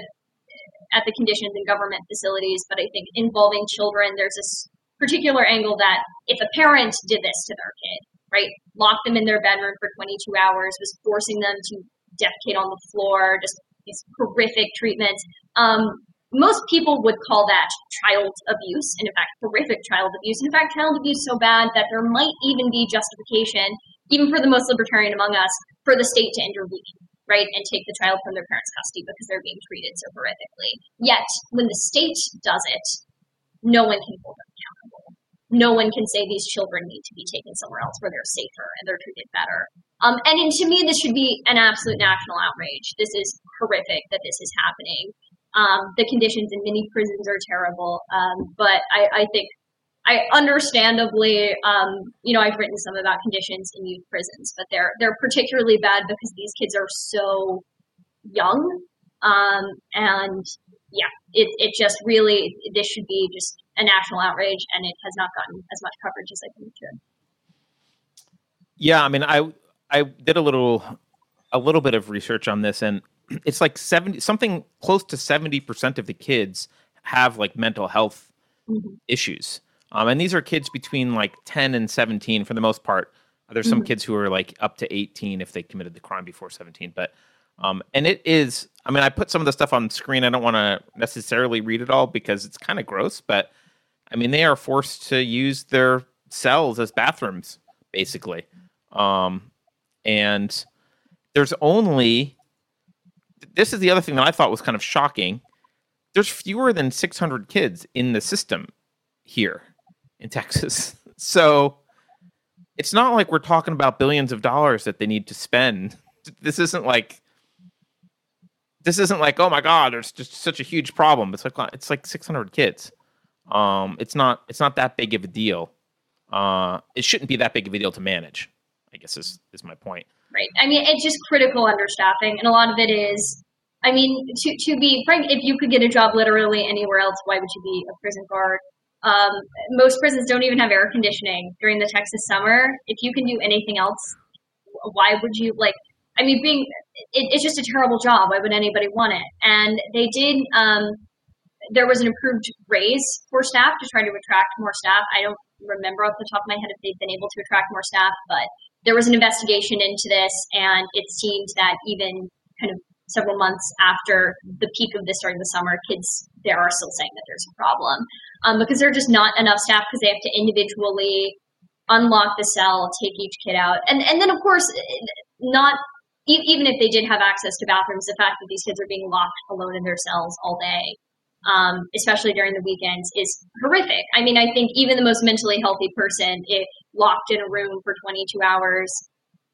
at the conditions in government facilities, but I think involving children, there's this particular angle that if a parent did this to their kid, right? Locked them in their bedroom for 22 hours, was forcing them to defecate on the floor, just these horrific treatments. Um, most people would call that child abuse, and in fact, horrific child abuse. In fact, child abuse so bad that there might even be justification, even for the most libertarian among us, for the state to intervene, right, and take the child from their parents' custody because they're being treated so horrifically. Yet, when the state does it, no one can hold them. No one can say these children need to be taken somewhere else where they're safer and they're treated better. Um, and, and to me, this should be an absolute national outrage. This is horrific that this is happening. Um, the conditions in many prisons are terrible, um, but I, I think I understandably, um, you know, I've written some about conditions in youth prisons, but they're they're particularly bad because these kids are so young, um, and yeah, it it just really this should be just a national outrage, and it has not gotten as much coverage as I think it should. Yeah, I mean, I I did a little a little bit of research on this, and it's like seventy something close to seventy percent of the kids have like mental health mm-hmm. issues. Um, and these are kids between like 10 and 17 for the most part. There's some mm-hmm. kids who are like up to 18 if they committed the crime before 17. But, um, and it is, I mean, I put some of the stuff on screen. I don't want to necessarily read it all because it's kind of gross, but I mean, they are forced to use their cells as bathrooms, basically. Um, and there's only, this is the other thing that I thought was kind of shocking. There's fewer than 600 kids in the system here in Texas. *laughs* So it's not like we're talking about billions of dollars that they need to spend. This isn't like this isn't like oh my god, there's just such a huge problem. It's like it's like 600 kids. Um, it's not it's not that big of a deal. Uh, it shouldn't be that big of a deal to manage. I guess is is my point. Right. I mean, it's just critical understaffing, and a lot of it is. I mean, to to be frank, if you could get a job literally anywhere else, why would you be a prison guard? Um, most prisons don't even have air conditioning during the Texas summer. If you can do anything else, why would you like? I mean, being it, it's just a terrible job. Why would anybody want it? And they did. Um, there was an approved raise for staff to try to attract more staff. I don't remember off the top of my head if they've been able to attract more staff, but there was an investigation into this, and it seemed that even kind of several months after the peak of this during the summer, kids there are still saying that there's a problem um, because there are just not enough staff because they have to individually unlock the cell, take each kid out, and and then of course not even if they did have access to bathrooms, the fact that these kids are being locked alone in their cells all day, um, especially during the weekends, is horrific. I mean, I think even the most mentally healthy person, if locked in a room for 22 hours,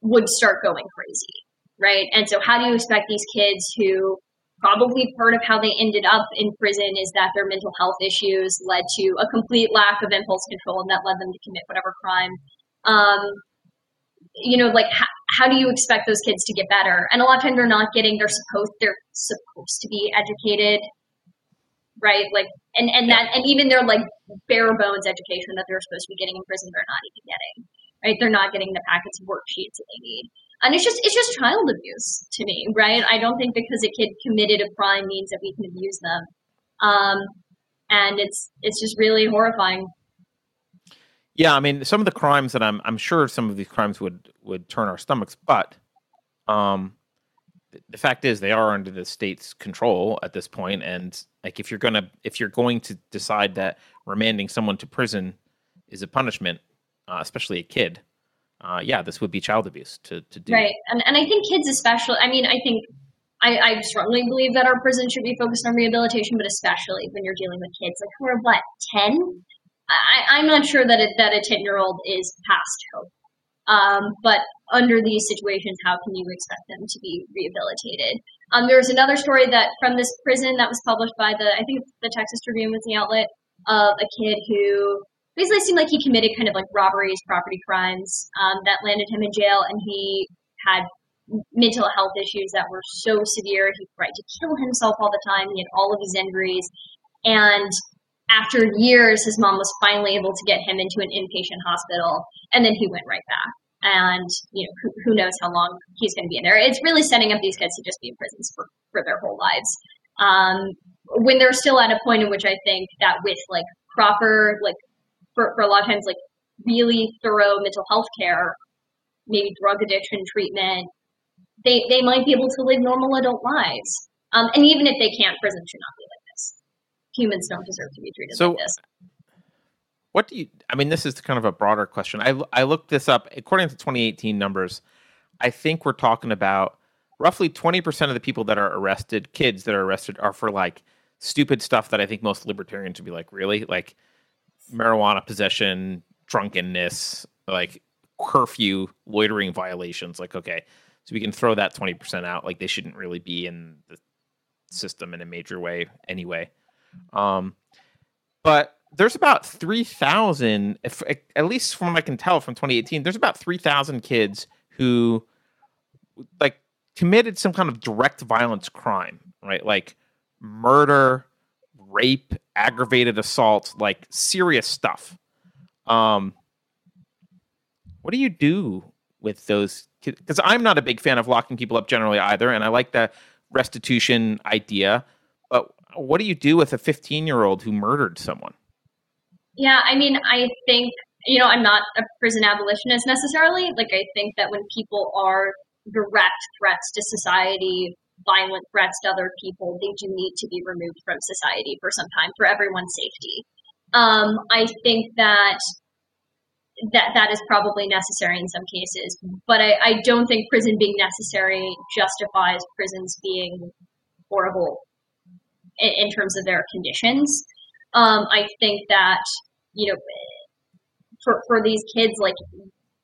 would start going crazy right? And so, how do you expect these kids who probably part of how they ended up in prison is that their mental health issues led to a complete lack of impulse control and that led them to commit whatever crime? Um, you know, like how, how do you expect those kids to get better? And a lot of times they're not getting. They're supposed they're supposed to be educated, right? Like, and and that and even their like bare bones education that they're supposed to be getting in prison, they're not even getting. Right? They're not getting the packets of worksheets that they need and it's just it's just child abuse to me, right? I don't think because a kid committed a crime means that we can abuse them, um, and it's it's just really horrifying. Yeah, I mean, some of the crimes that I'm I'm sure some of these crimes would would turn our stomachs, but um, the fact is they are under the state's control at this point, and like if you're gonna if you're going to decide that remanding someone to prison is a punishment, uh, especially a kid, uh, yeah, this would be child abuse to, to do. Right. And, and I think kids, especially, I mean, I think I, I strongly believe that our prison should be focused on rehabilitation, but especially when you're dealing with kids like who are what, 10? I, I'm not sure that, it, that a 10 year old is past hope. Um, but under these situations, how can you expect them to be rehabilitated? Um, there was another story that from this prison that was published by the, I think the Texas Tribune was the outlet, of a kid who basically seemed like he committed kind of like robberies, property crimes um, that landed him in jail, and he had mental health issues that were so severe he tried to kill himself all the time. He had all of these injuries, and after years, his mom was finally able to get him into an inpatient hospital, and then he went right back. And you know, who, who knows how long he's going to be in there? It's really setting up these kids to just be in prisons for, for their whole lives. Um, when they're still at a point in which I think that with like proper like for, for a lot of times like really thorough mental health care, maybe drug addiction treatment, they, they might be able to live normal adult lives. Um, and even if they can't, prison should not be like this. Humans don't deserve to be treated so, like this. What do you? I mean, this is kind of a broader question. I I looked this up. According to 2018 numbers, I think we're talking about roughly 20% of the people that are arrested, kids that are arrested, are for like stupid stuff that I think most libertarians would be like, really? Like marijuana possession, drunkenness, like curfew, loitering violations. Like, okay, so we can throw that 20% out. Like, they shouldn't really be in the system in a major way anyway. Um, but there's about 3,000, at least from what I can tell from 2018, there's about 3,000 kids who like committed some kind of direct violence crime, right? Like murder, rape, aggravated assault, like serious stuff. Um, what do you do with those kids? Because I'm not a big fan of locking people up generally either, and I like the restitution idea. But what do you do with a 15 year old who murdered someone? Yeah, I mean, I think you know, I'm not a prison abolitionist necessarily. Like, I think that when people are direct threats to society, violent threats to other people, they do need to be removed from society for some time for everyone's safety. Um, I think that that that is probably necessary in some cases, but I, I don't think prison being necessary justifies prisons being horrible in, in terms of their conditions. Um, I think that you know for, for these kids, like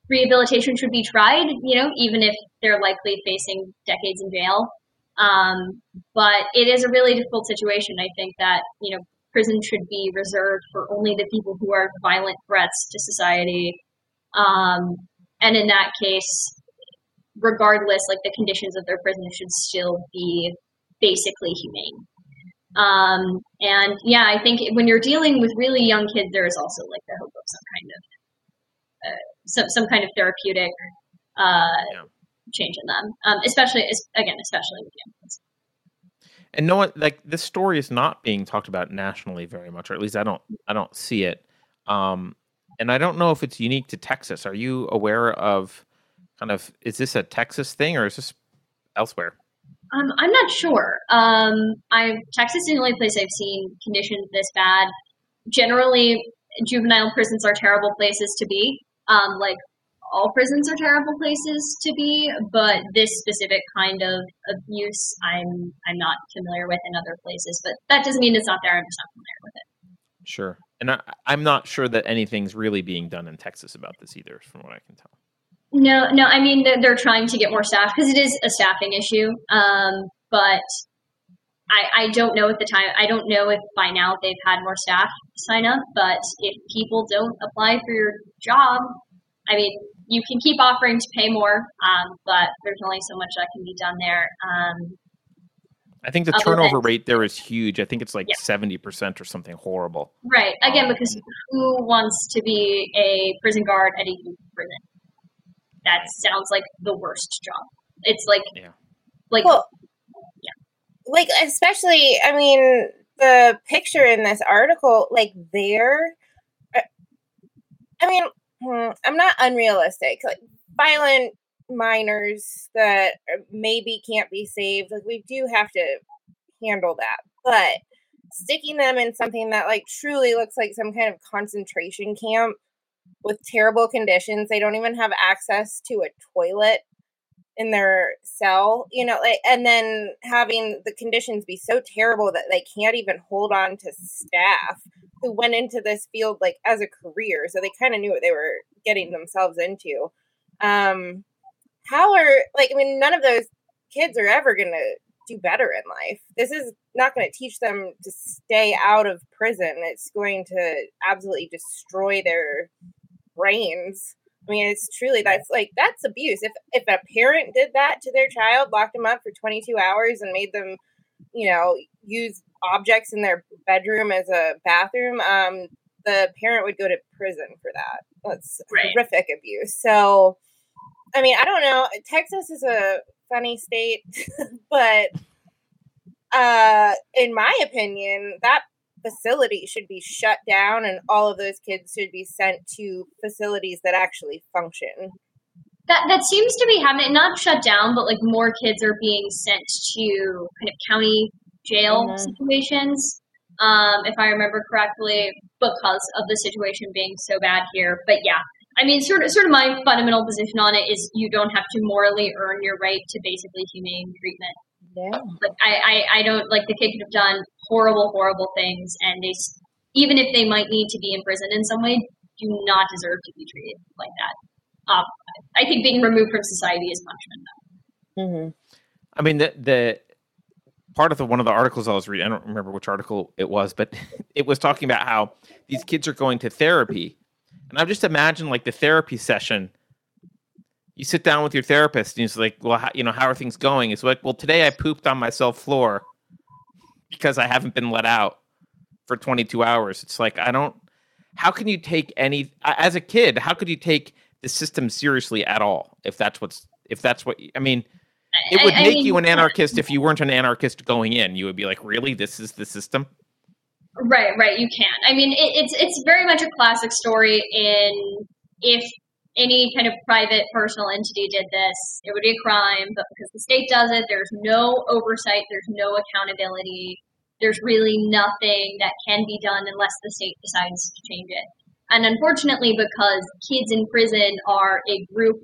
rehabilitation should be tried, you know, even if they're likely facing decades in jail. Um, but it is a really difficult situation. I think that, you know, prison should be reserved for only the people who are violent threats to society. Um, and in that case, regardless, like the conditions of their prison should still be basically humane. Um, and yeah, I think when you're dealing with really young kids, there is also like the hope of some kind of uh, some some kind of therapeutic uh, yeah. change in them, um, especially again, especially with young kids. And no one like this story is not being talked about nationally very much, or at least I don't I don't see it. Um, and I don't know if it's unique to Texas. Are you aware of kind of is this a Texas thing or is this elsewhere? Um, I'm not sure. Um, I Texas is the only place I've seen conditions this bad. Generally, juvenile prisons are terrible places to be. Um, like all prisons are terrible places to be, but this specific kind of abuse, I'm I'm not familiar with in other places. But that doesn't mean it's not there. I'm just not familiar with it. Sure, and I, I'm not sure that anything's really being done in Texas about this either, from what I can tell. No, no. I mean, they're, they're trying to get more staff because it is a staffing issue. Um, but I, I don't know at the time. I don't know if by now they've had more staff sign up. But if people don't apply for your job, I mean, you can keep offering to pay more, um, but there's only so much that can be done there. Um, I think the turnover rate there is huge. I think it's like seventy yeah. percent or something horrible. Right. Again, um, because who wants to be a prison guard at a prison? That sounds like the worst job. It's like, yeah. like, well, yeah. Like, especially, I mean, the picture in this article, like, there, uh, I mean, hmm, I'm not unrealistic. Like, violent minors that uh, maybe can't be saved, like, we do have to handle that. But sticking them in something that, like, truly looks like some kind of concentration camp with terrible conditions. They don't even have access to a toilet in their cell, you know, like, and then having the conditions be so terrible that they can't even hold on to staff who went into this field like as a career. So they kind of knew what they were getting themselves into. Um, how are, like, I mean, none of those kids are ever going to do better in life. This is not going to teach them to stay out of prison. It's going to absolutely destroy their brains. I mean, it's truly that's like that's abuse. If if a parent did that to their child, locked them up for 22 hours and made them, you know, use objects in their bedroom as a bathroom, um, the parent would go to prison for that. That's right. horrific abuse. So, I mean, I don't know. Texas is a funny state, *laughs* but uh, in my opinion, that facility should be shut down and all of those kids should be sent to facilities that actually function. That that seems to be happening, not shut down, but like more kids are being sent to kind of county jail mm-hmm. situations. Um, if I remember correctly, because of the situation being so bad here. But yeah, I mean, sort of, sort of my fundamental position on it is you don't have to morally earn your right to basically humane treatment. Yeah. Like I, I, I don't like the kid could have done horrible, horrible things, and they, even if they might need to be imprisoned in some way, do not deserve to be treated like that. Um, I think being removed from society is punishment. hmm I mean, the the part of the one of the articles I was reading, I don't remember which article it was, but *laughs* it was talking about how these kids are going to therapy, and I just imagine like the therapy session. You sit down with your therapist, and he's like, "Well, how, you know, how are things going?" It's like, "Well, today I pooped on myself floor because I haven't been let out for 22 hours." It's like I don't. How can you take any as a kid? How could you take the system seriously at all if that's what's if that's what I mean? It I- would I make mean, you an anarchist if you weren't an anarchist going in. You would be like, really? This is the system? Right, right. You can. I mean, it, it's it's very much a classic story. In if any kind of private personal entity did this, it would be a crime. But because the state does it, there's no oversight. There's no accountability. There's really nothing that can be done unless the state decides to change it. And unfortunately, because kids in prison are a group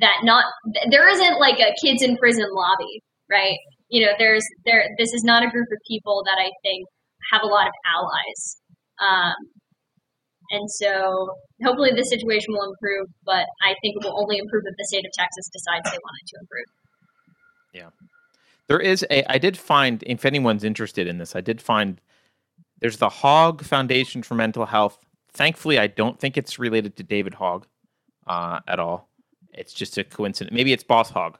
that not there isn't like a kids in prison lobby, right? You know, there's there. This is not a group of people that I think have a lot of allies. Um, and so hopefully the situation will improve, but I think it will only improve if the state of Texas decides they want it to improve. Yeah. There is a. I did find, if anyone's interested in this, I did find there's the Hogg Foundation for Mental Health. Thankfully, I don't think it's related to David Hogg uh, at all. It's just a coincidence. Maybe it's Boss Hogg,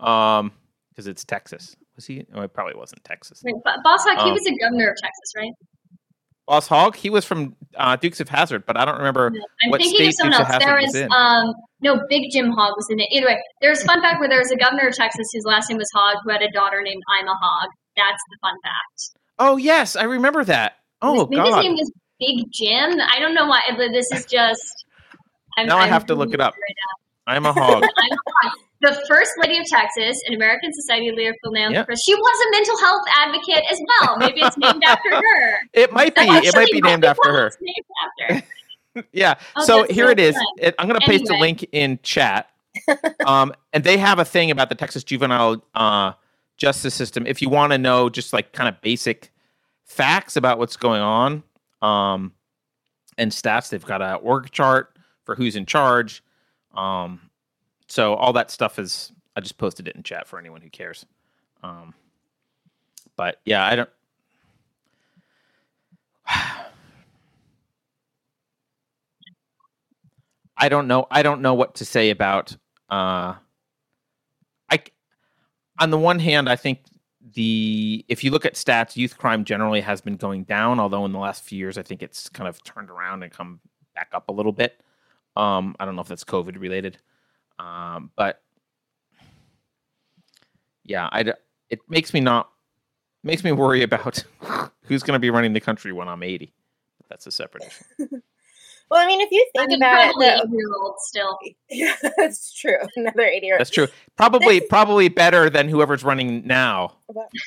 um, because it's Texas. Was he? Oh, it probably wasn't Texas. But Boss Hogg, he Um, was a governor of Texas, right? Boss Hogg. He was from uh, Dukes of Hazzard, but I don't remember. I'm what thinking of state someone Dukes of else. There Hazzard was in? um no Big Jim Hogg was in it. Either way, there's a fun fact where there was a governor of Texas whose last name was Hogg who had a daughter named Ima Hogg. That's the fun fact. Oh yes, I remember that. Oh I think God. his name was Big Jim. I don't know why. but This is just. I'm, Now I I'm have to look it up. right I'm a hog. now. Ima Hogg. *laughs* The first lady of Texas, an American Society of leader, philanthropist. She was a mental health advocate as well. Maybe it's named after *laughs* her. It might be. It might be named after her. *laughs* named after. *laughs* Yeah. Oh, so here so it is. It, I'm going to paste a link in chat. um, and they have a thing about the Texas juvenile uh, justice system. If you want to know just like kind of basic facts about what's going on um, and stats, they've got a org chart for who's in charge. Um, so all that stuff is. I just posted it in chat for anyone who cares. Um, but yeah, I don't. *sighs* I don't know. I don't know what to say about. Uh, I, on the one hand, I think the if you look at stats, youth crime generally has been going down. Although in the last few years, I think it's kind of turned around and come back up a little bit. Um, I don't know if that's COVID related, um, but yeah, I d- it makes me not makes me worry about *laughs* who's going to be running the country when I'm 80. But that's a separate issue. *laughs* Well, I mean, if you I think about probably it, eight year old still. *laughs* Yeah, that's true. Another 80 year That's true. Probably, probably better than whoever's running now.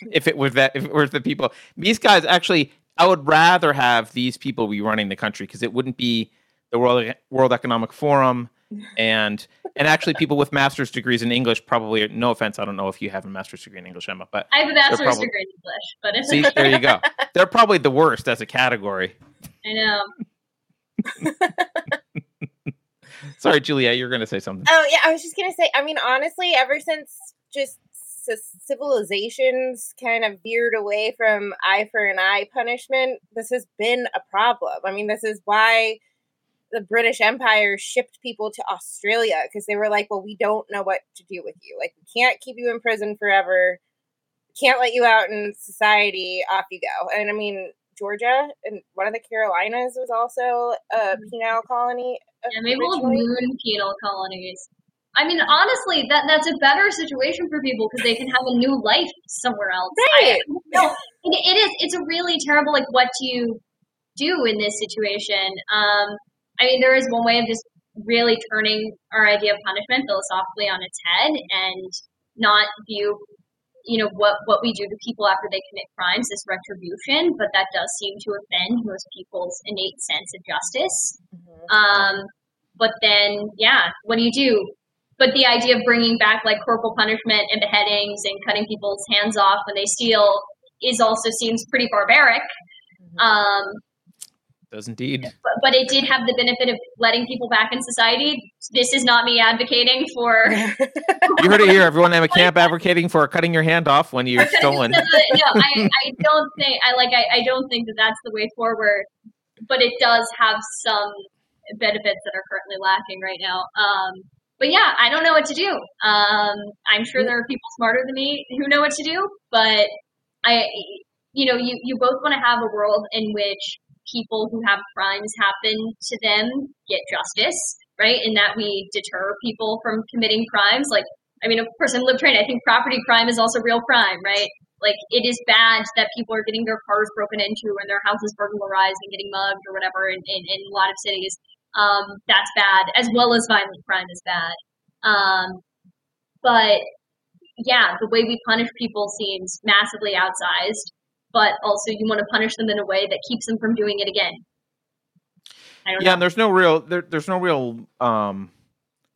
If it was that, if it were the people, these guys actually, I would rather have these people be running the country because it wouldn't be the World World Economic Forum and and actually people with master's degrees in English. Probably, no offense, I don't know if you have a master's degree in English, Emma, but I have a master's probably- degree in English, but it's see, there you go. *laughs* They're probably the worst as a category. I know. *laughs* Sorry, Julia, you're going to say something. Oh yeah, I was just gonna say. I mean, honestly, ever since just c- civilizations kind of veered away from eye for an eye punishment, this has been a problem. I mean, this is why the British Empire shipped people to Australia because they were like, "Well, we don't know what to do with you. Like, we can't keep you in prison forever. Can't let you out in society. Off you go." And I mean. Georgia and one of the Carolinas was also a penal colony. uh, Yeah, maybe we'll moon penal colonies. I mean, honestly, that that's a better situation for people because they can have a new life somewhere else. Right. I, *laughs* no, it, it is. It's a really terrible. Like, what do you do in this situation? Um, I mean, there is one way of just really turning our idea of punishment philosophically on its head and not view, you know, what what we do to people after they commit crimes as retribution. But that does seem to offend most people's innate sense of justice. Mhm. Um, but then, yeah, what do you do? But the idea of bringing back like corporal punishment and beheadings and cutting people's hands off when they steal is also seems pretty barbaric. Um, Does indeed. but, but it did have the benefit of letting people back in society. This is not me advocating for. *laughs* You heard it here, everyone. Emma Camp advocating for cutting your hand off when you're *laughs* stolen. no, I, I don't think I like. I, I don't think that that's the way forward. But it does have some benefits that are currently lacking right now. Um, but yeah, I don't know what to do. Um, I'm sure there are people smarter than me who know what to do, but I, you know, you, you both want to have a world in which people who have crimes happen to them get justice, right? And that we deter people from committing crimes. Like, I mean, of course, I'm libertarian. I think property crime is also real crime, right? Like, it is bad that people are getting their cars broken into and their houses burglarized and getting mugged or whatever in, in, in a lot of cities. Um, that's bad, as well as violent crime is bad. Um, but yeah, the way we punish people seems massively outsized, but also you want to punish them in a way that keeps them from doing it again. Yeah, know. and there's no real there, there's no real um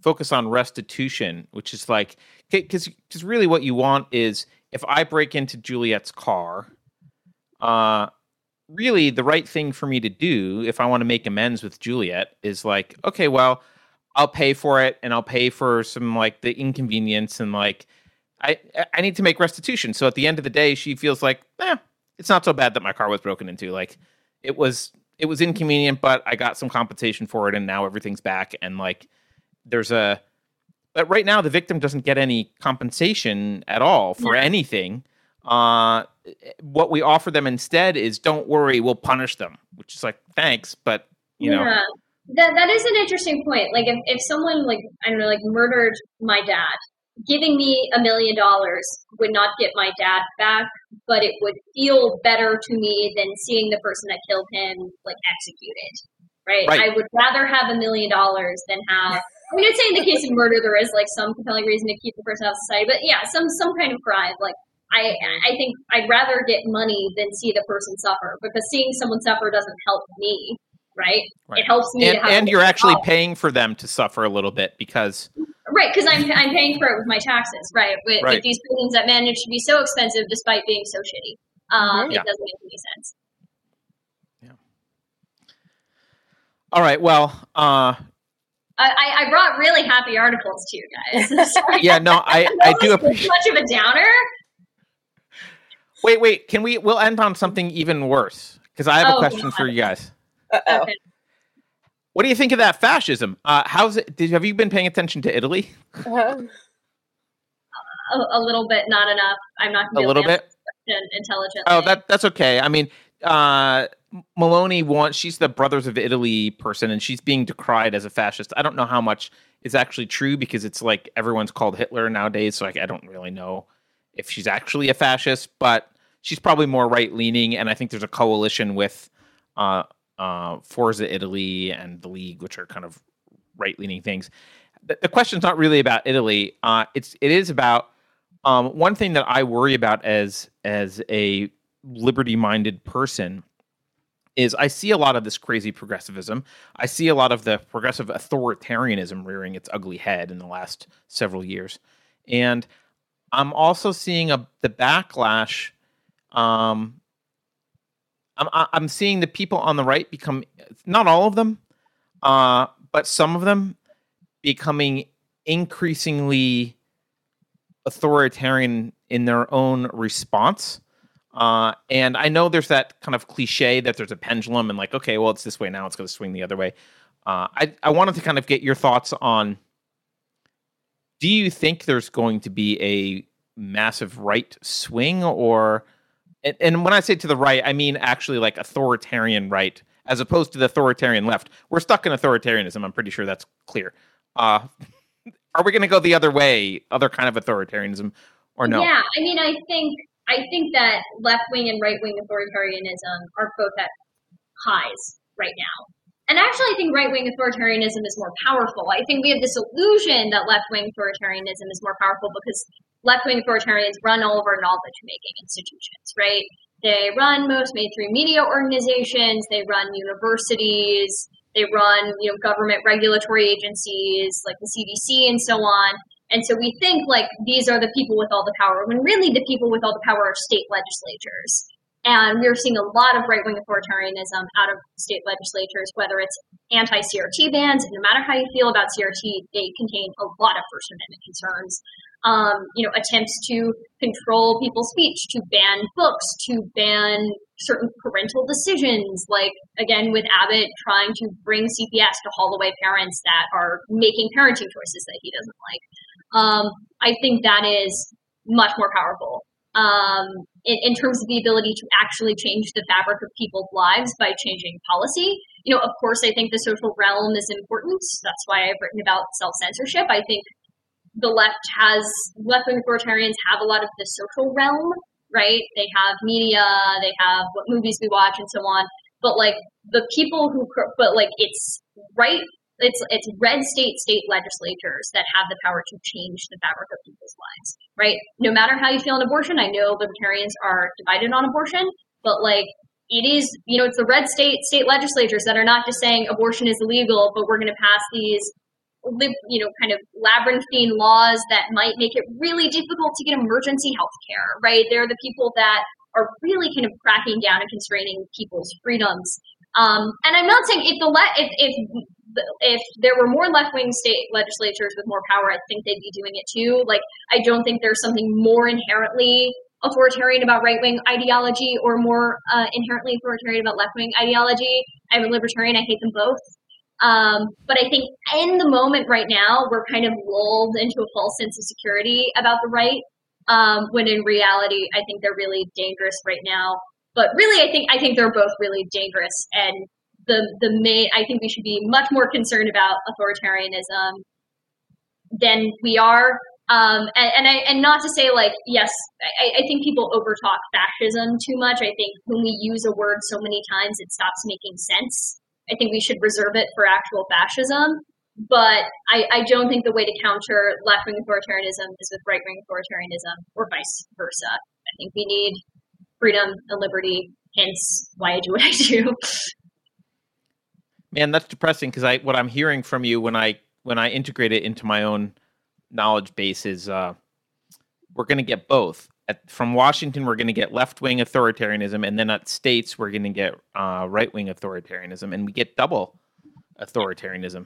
focus on restitution, which is like because because really what you want is if I break into Juliet's car, uh, really the right thing for me to do if I want to make amends with Juliet is like, okay, well, I'll pay for it and I'll pay for some like the inconvenience and like I I need to make restitution. So at the end of the day, she feels like, eh, it's not so bad that my car was broken into. Like it was it was inconvenient, but I got some compensation for it and now everything's back and like there's a but right now the victim doesn't get any compensation at all for Yeah. anything. Uh what we offer them instead is don't worry, we'll punish them, which is like thanks, but you know, That that is an interesting point. Like if, if someone like I don't know, like murdered my dad, giving me a million dollars would not get my dad back, but it would feel better to me than seeing the person that killed him like executed. Right? Right. I would rather have a million dollars than have I mean I'd say in the case of murder there is like some compelling reason to keep the person out of society, but yeah, some some kind of crime. Like I I think I'd rather get money than see the person suffer because seeing someone suffer doesn't help me, right? Right. It helps me and, to have and you're actually paying for them to suffer a little bit because right because I'm I'm paying for it with my taxes, right? With, Right. with these buildings that manage to be so expensive despite being so shitty, um. Yeah. it doesn't make any sense. Yeah. All right, well, uh I, I I brought really happy articles to you guys. *laughs* Yeah, no, *laughs* I I do That was appreciate much of a downer. Wait, wait, can we we'll end on something even worse because I have a Oh, question for you guys. Uh-oh. Okay. What do you think of that fascism? Uh, how's it? Did, have you been paying attention to Italy Uh-huh. A, a little bit, not enough. I'm not a little be able to bit? intelligently. Oh, that that's okay. I mean, uh, Meloni wants. She's the Brothers of Italy person, and she's being decried as a fascist. I don't know how much is actually true because it's like everyone's called Hitler nowadays. So like, I don't really know if she's actually a fascist, but she's probably more right leaning. And I think there's a coalition with uh, uh, Forza Italy and the League, which are kind of right leaning things. The, the question's not really about Italy. Uh, it's it is about um, one thing that I worry about as as a liberty minded person is I see a lot of this crazy progressivism. I see a lot of the progressive authoritarianism rearing its ugly head in the last several years, and I'm also seeing a the backlash. Um, I'm I'm seeing the people on the right become not all of them, uh, but some of them becoming increasingly authoritarian in their own response. Uh, and I know there's that kind of cliche that there's a pendulum and like, okay, well, it's this way now, it's going to swing the other way. Uh, I, I wanted to kind of get your thoughts on do you think there's going to be a massive right swing or and, and when I say to the right, I mean actually like authoritarian right as opposed to the authoritarian left. We're stuck in authoritarianism. I'm pretty sure that's clear. Uh, *laughs* are we going to go the other way, other kind of authoritarianism, or no? Yeah, I mean, I think I think that left wing and right wing authoritarianism are both at highs right now. And actually, I think right wing authoritarianism is more powerful. I think we have this illusion that left wing authoritarianism is more powerful because left wing authoritarians run all of our knowledge making institutions, right? They run most mainstream media organizations, they run universities, They run, you know, government regulatory agencies like the CDC and so on. And so we think like these are the people with all the power, when really the people with all the power are state legislatures. And we're seeing a lot of right wing authoritarianism out of state legislatures, whether it's anti CRT bans, no matter how you feel about CRT, they contain a lot of First Amendment concerns. Um, you know, attempts to control people's speech, to ban books, to ban certain parental decisions, like again with Abbott trying to bring CPS to haul away parents that are making parenting choices that he doesn't like. Um, I think that is much more powerful um, in, in, terms of the ability to actually change the fabric of people's lives by changing policy. You know, of course, I think the social realm is important. That's why I've written about self censorship. I think the left has left wing authoritarians have a lot of the social realm, right? They have media, they have what movies we watch, and so on. But like the people who, but like it's right it's it's red state state legislatures that have the power to change the fabric of people's lives, right? No matter how you feel on abortion, I know libertarians are divided on abortion, but like it is, you know, it's the red state state legislatures that are not just saying abortion is illegal, but we're going to pass these you know, kind of labyrinthine laws that might make it really difficult to get emergency health care, right? They're the people that are really kind of cracking down and constraining people's freedoms. Um, and I'm not saying if the le- if, if if there were more left wing state legislatures with more power, I think they'd be doing it too. Like, I don't think there's something more inherently authoritarian about right wing ideology or more uh, inherently authoritarian about left wing ideology. I'm a libertarian, I hate them both. Um, but I think in the moment right now, we're kind of lulled into a false sense of security about the right, um, when in reality, I think they're really dangerous right now. But really, I think I think they're both really dangerous, and the the main. I think we should be much more concerned about authoritarianism than we are. Um, and, and, I, and not to say like yes, I, I think people overtalk fascism too much. I think when we use a word so many times, it stops making sense. I think we should reserve it for actual fascism. But I, I don't think the way to counter left wing authoritarianism is with right wing authoritarianism or vice versa. I think we need freedom and liberty, hence why I do what I do. Man, that's depressing because I what I'm hearing from you when I when I integrate it into my own knowledge base is uh, we're going to get both. At, from Washington, we're going to get left wing authoritarianism, and then at states, we're going to get uh, right wing authoritarianism, and we get double authoritarianism.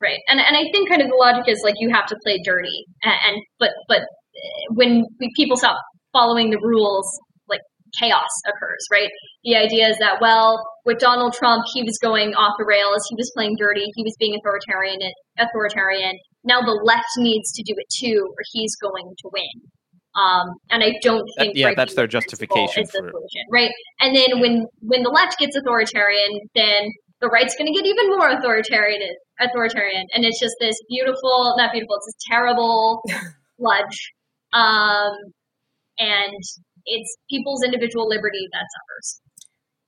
Right, and and I think kind of the logic is like you have to play dirty, and, and but but when we, people stop following the rules, like chaos occurs, right? The idea is that, well, with Donald Trump, he was going off the rails, he was playing dirty, he was being authoritarian. Authoritarian. Now the left needs to do it too, or he's going to win. Um, and I don't think that, yeah, that's their justification for it. right? And then when when the left gets authoritarian, then the right's going to get even more authoritarian. Authoritarian, and it's just this beautiful, not beautiful, it's this terrible *laughs* sludge. Um, and it's people's individual liberty that suffers.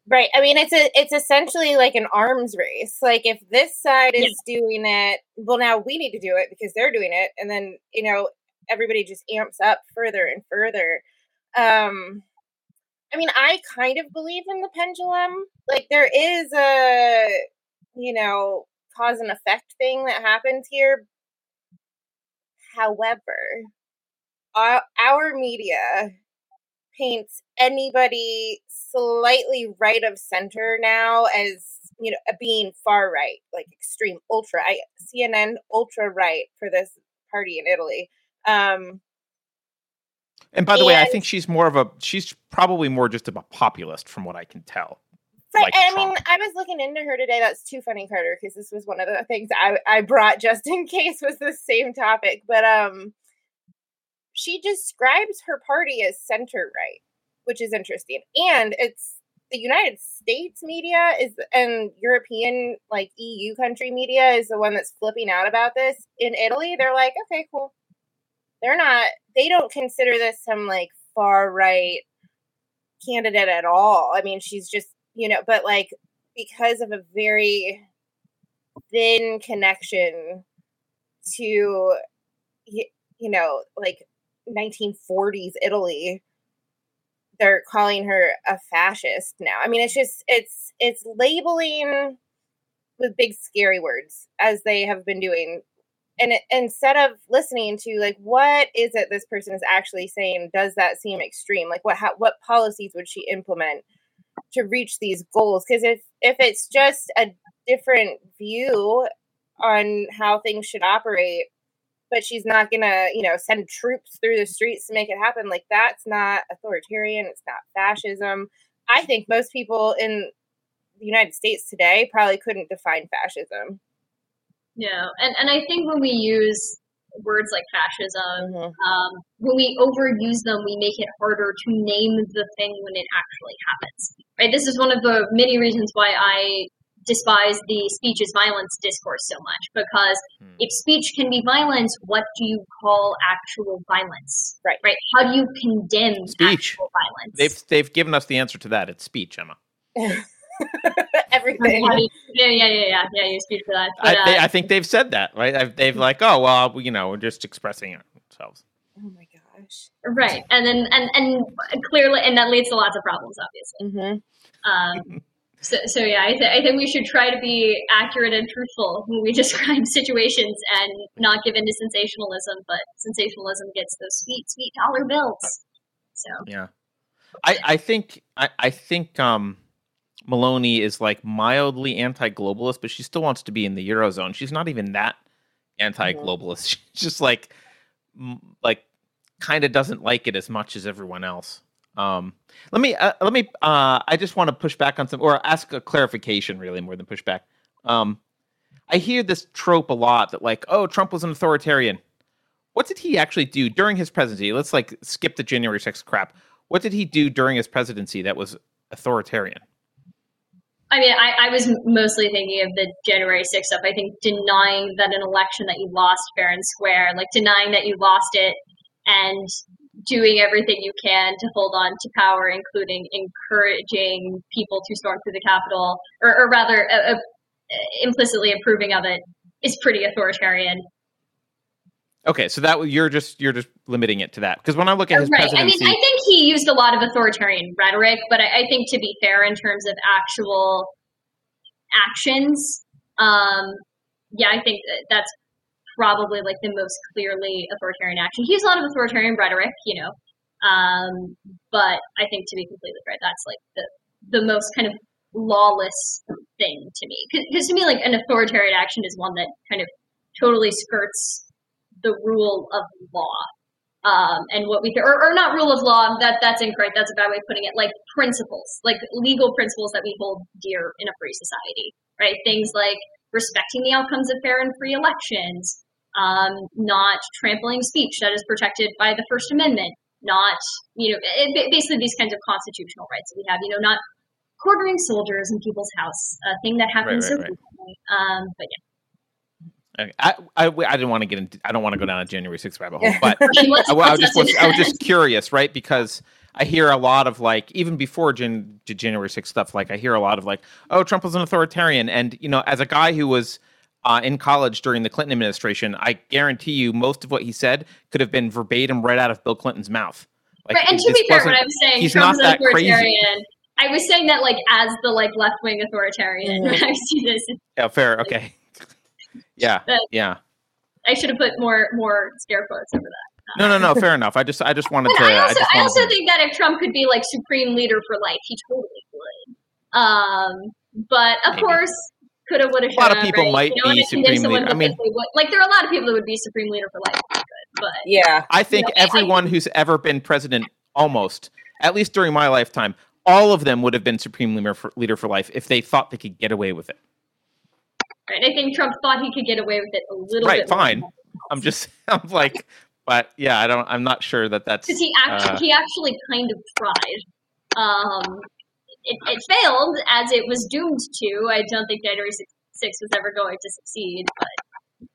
Right. I mean, it's a it's essentially like an arms race. Like if this side is yeah. doing it, well, now we need to do it because they're doing it, and then you know everybody just amps up further and further. Um, I mean, I kind of believe in the pendulum. Like there is a you know cause and effect thing that happens here. However, our, our media paints anybody slightly right of center now as you know being far right, like extreme ultra. I CNN ultra right for this party in Italy. Um, and by the and, way, I think she's more of a she's probably more just of a populist from what I can tell. Right. Like I mean, I was looking into her today. That's too funny, Carter, because this was one of the things I, I brought just in *laughs* case was the same topic. But um she describes her party as center right, which is interesting. And it's the United States media is and European like EU country media is the one that's flipping out about this. In Italy, they're like, okay, cool. They're not they don't consider this some like far right candidate at all. I mean, she's just, you know, but like because of a very thin connection to you know, like 1940s Italy, they're calling her a fascist now. I mean, it's just it's it's labeling with big scary words as they have been doing and it, instead of listening to like what is it this person is actually saying does that seem extreme? Like what what policies would she implement to reach these goals? Because if if it's just a different view on how things should operate but she's not gonna you know send troops through the streets to make it happen like that's not authoritarian it's not fascism. I think most people in the united states today probably couldn't define fascism yeah, and and I think when we use words like fascism, mm-hmm. um, when we overuse them, we make it harder to name the thing when it actually happens. Right. This is one of the many reasons why I despise the speech is violence discourse so much because hmm. if speech can be violence, what do you call actual violence? Right. Right. How do you condemn speech violence? They've they've given us the answer to that. It's speech, Emma. *laughs* Everything. Yeah, yeah, yeah, yeah, yeah. You speak for that. But, I, they, uh, I, think they've said that, right? They've like, oh well, you know, we're just expressing ourselves. Oh my gosh. Right, and then and and clearly, and that leads to lots of problems, obviously. Mm-hmm. Um, so, so yeah, I, th- I think we should try to be accurate and truthful when we *laughs* describe situations and not give into sensationalism. But sensationalism gets those sweet, sweet dollar bills. So yeah, I I think I I think um Meloni is like mildly anti-globalist, but she still wants to be in the eurozone. She's not even that anti-globalist. *laughs* She's just like like kind of doesn't like it as much as everyone else. Um, let me uh, let me uh, I just want to push back on some or ask a clarification really more than push back. Um, I hear this trope a lot that like, oh, Trump was an authoritarian. What did he actually do during his presidency? Let's like skip the January 6th crap. What did he do during his presidency that was authoritarian? I mean, I, I, was mostly thinking of the January 6th stuff. I think denying that an election that you lost fair and square, like denying that you lost it and doing everything you can to hold on to power, including encouraging people to storm through the Capitol, or, or rather, uh, uh, implicitly approving of it, is pretty authoritarian. Okay, so that you're just you're just limiting it to that because when I look at his right. presidency, I mean, I think he used a lot of authoritarian rhetoric, but I, I think to be fair, in terms of actual actions, um, yeah, I think that that's probably like the most clearly authoritarian action. He used a lot of authoritarian rhetoric, you know, um, but I think to be completely fair, that's like the the most kind of lawless thing to me because to me, like an authoritarian action is one that kind of totally skirts the rule of law. Um, and what we th- or, or not rule of law that that's incorrect that's a bad way of putting it like principles like legal principles that we hold dear in a free society right? Things like respecting the outcomes of fair and free elections um, not trampling speech that is protected by the first amendment not you know it, basically these kinds of constitutional rights that we have you know not quartering soldiers in people's house a thing that happens right, right, so frequently. Um, but yeah I, I, I didn't want to get into. I don't want to go down a January 6th rabbit hole, but *laughs* I, I, was just was, I was just curious, right? Because I hear a lot of like even before Jan, January 6th stuff. Like I hear a lot of like, oh, Trump was an authoritarian, and you know, as a guy who was uh, in college during the Clinton administration, I guarantee you most of what he said could have been verbatim right out of Bill Clinton's mouth. Like, right, and to be fair, when I was saying he's Trump's not that authoritarian, crazy. I was saying that like as the like left wing authoritarian. Mm-hmm. *laughs* I see this, yeah, fair, okay. Yeah. yeah. I should have put more more scare quotes over that. No, no, no. Fair enough. I just, I just wanted to. I also, I, I also to... think that if Trump could be like supreme leader for life, he totally would. Um, but of Maybe. course, coulda, woulda, shoulda. A lot of people right? might be supreme leader. I mean, like there are a lot of people that would be supreme leader for life. but yeah, I think you know, everyone I, who's ever been president, almost at least during my lifetime, all of them would have been supreme leader for, leader for life if they thought they could get away with it. Right. I think Trump thought he could get away with it a little right, bit. Right. Fine. I'm just. *laughs* I'm like. But yeah, I don't. I'm not sure that that's because he actually uh, he actually kind of tried. Um, it, it, failed as it was doomed to. I don't think January 6 was ever going to succeed. But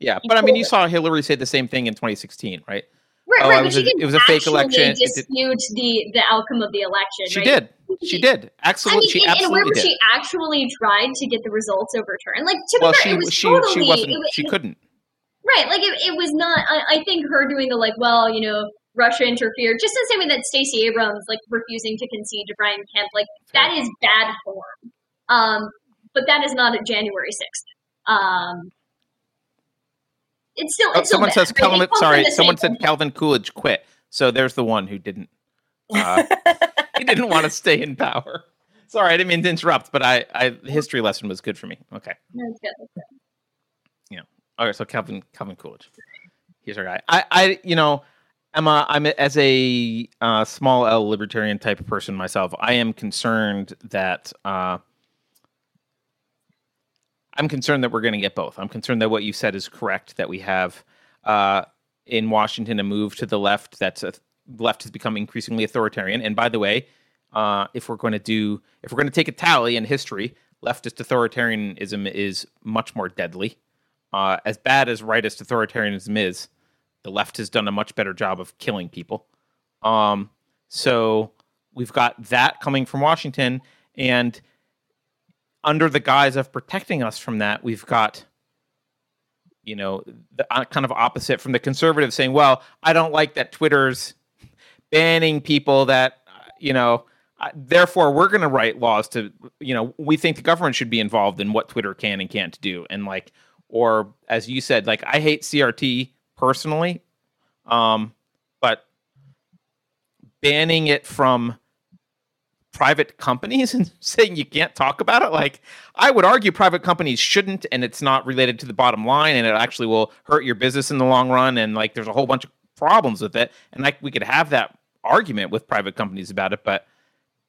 yeah, but I mean, you saw Hillary say the same thing in 2016, right? Right, oh, right. It was, a, it was a fake election. Dispute the the outcome of the election. She right? did. She did. Absolutely. I mean, she in, absolutely in a way where she actually tried to get the results overturned. Like to well, be fair, she, it was she, totally, she wasn't. It, she couldn't. Right. Like it, it was not. I, I think her doing the like, well, you know, Russia interfered, just the same way that Stacey Abrams like refusing to concede to Brian Kemp, like that is bad form. Um, but that is not a January 6th. Um, it's still. Oh, It's still someone bad, says? Calvin. Sorry, someone said Calvin Coolidge quit. So there's the one who didn't. Uh, he didn't want to stay in power. Sorry, I didn't mean to interrupt, but I, I the history lesson was good for me. Okay. That's good, that's good. All right, so Calvin Calvin Coolidge, he's our guy. I, I you know, Emma, I'm a- as a uh, small L libertarian type of person myself. I am concerned that uh, I'm concerned that we're going to get both. I'm concerned that what you said is correct. That we have uh, in Washington a move to the left. That's a left has become increasingly authoritarian. And by the way, uh, if we're going to do, if we're going to take a tally in history, leftist authoritarianism is much more deadly uh, as bad as rightist authoritarianism is, the left has done a much better job of killing people. Um, so we've got that coming from Washington, and under the guise of protecting us from that, we've got you know the uh, kind of opposite from the conservatives saying, "Well, I don't like that Twitter's banning people that you know." Therefore, we're going to write laws to, you know, we think the government should be involved in what Twitter can and can't do. And like, or as you said, like I hate CRT personally, um, but banning it from private companies *laughs* and saying you can't talk about it, like I would argue private companies shouldn't, and it's not related to the bottom line, and it actually will hurt your business in the long run, and like there's a whole bunch of problems with it, and like we could have that argument with private companies about it, but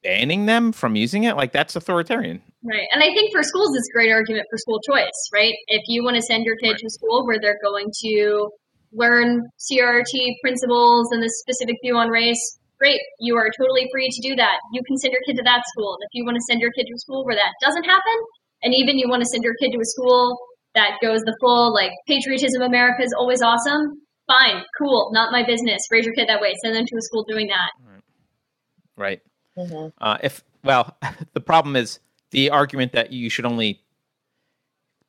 banning them from using it, like that's authoritarian. Right. And I think for schools, it's a great argument for school choice, right? If you want to send your kid Right. to school where they're going to learn CRT principles and this specific view on race, great. You are totally free to do that. You can send your kid to that school. And if you want to send your kid to a school where that doesn't happen, and even you want to send your kid to a school that goes the full, like, patriotism America is always awesome, fine, cool, not my business. Raise your kid that way. Send them to a school doing that. Right. Mhm. Uh, if well, *laughs* the problem is the argument that you should only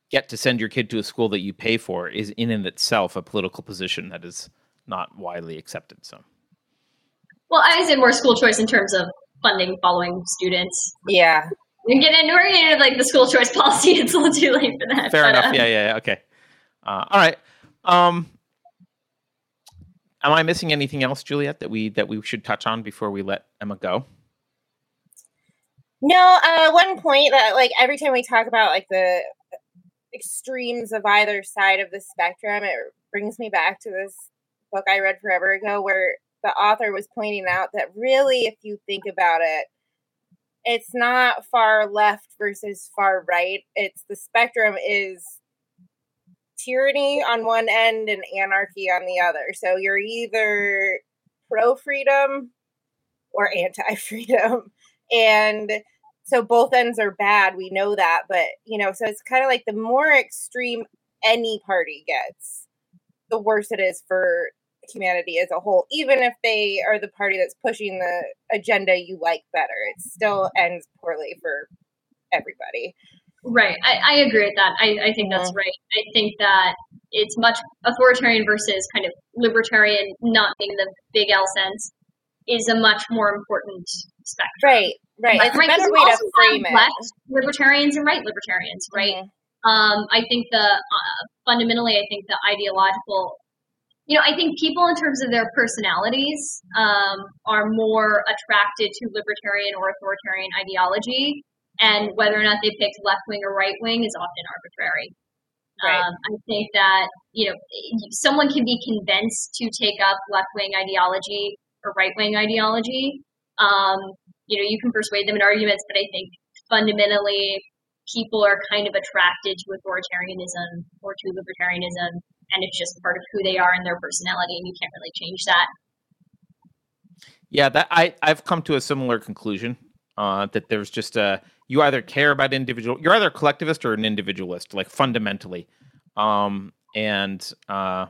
get to send your kid to a school that you pay for is in and itself a political position that is not widely accepted. So Well, I said more school choice in terms of funding following students. Yeah. We get into we're getting into like the school choice policy. *laughs* It's a little too late for that. fair but, enough. uh, Yeah, yeah, yeah. Okay. Uh, all right. Um, am I missing anything else, Juliet, that we that we should touch on before we let Emma go? No, uh, one point that like every time we talk about like the extremes of either side of the spectrum, it brings me back to this book I read forever ago where the author was pointing out that really, if you think about it, it's not far left versus far right. It's the spectrum is tyranny on one end and anarchy on the other. So you're either pro freedom or anti freedom. *laughs* And so both ends are bad. We know that. But, you know, so it's kind of like the more extreme any party gets, the worse it is for humanity as a whole. Even if they are the party that's pushing the agenda you like better, it still ends poorly for everybody. Right. I, I agree with that. I, I think that's right. I think that it's much authoritarian versus kind of libertarian, not being the big L sense, is a much more important spectrum. Right, right. Right, It's a better way to frame it. left libertarians and right libertarians, right? Mhm. Um, I think the uh, fundamentally, I think the ideological, you know, I think people in terms of their personalities um, are more attracted to libertarian or authoritarian ideology, and whether or not they picked left wing or right wing is often arbitrary. Right. Um, I think that you know someone can be convinced to take up left wing ideology or right wing ideology. Um, you know, you can persuade them in arguments, but I think fundamentally people are kind of attracted to authoritarianism or to libertarianism, and it's just part of who they are and their personality, and you can't really change that. Yeah, that I I've come to a similar conclusion. Uh, that there's just a you either care about individual, you're either a collectivist or an individualist, like fundamentally. Um, and uh,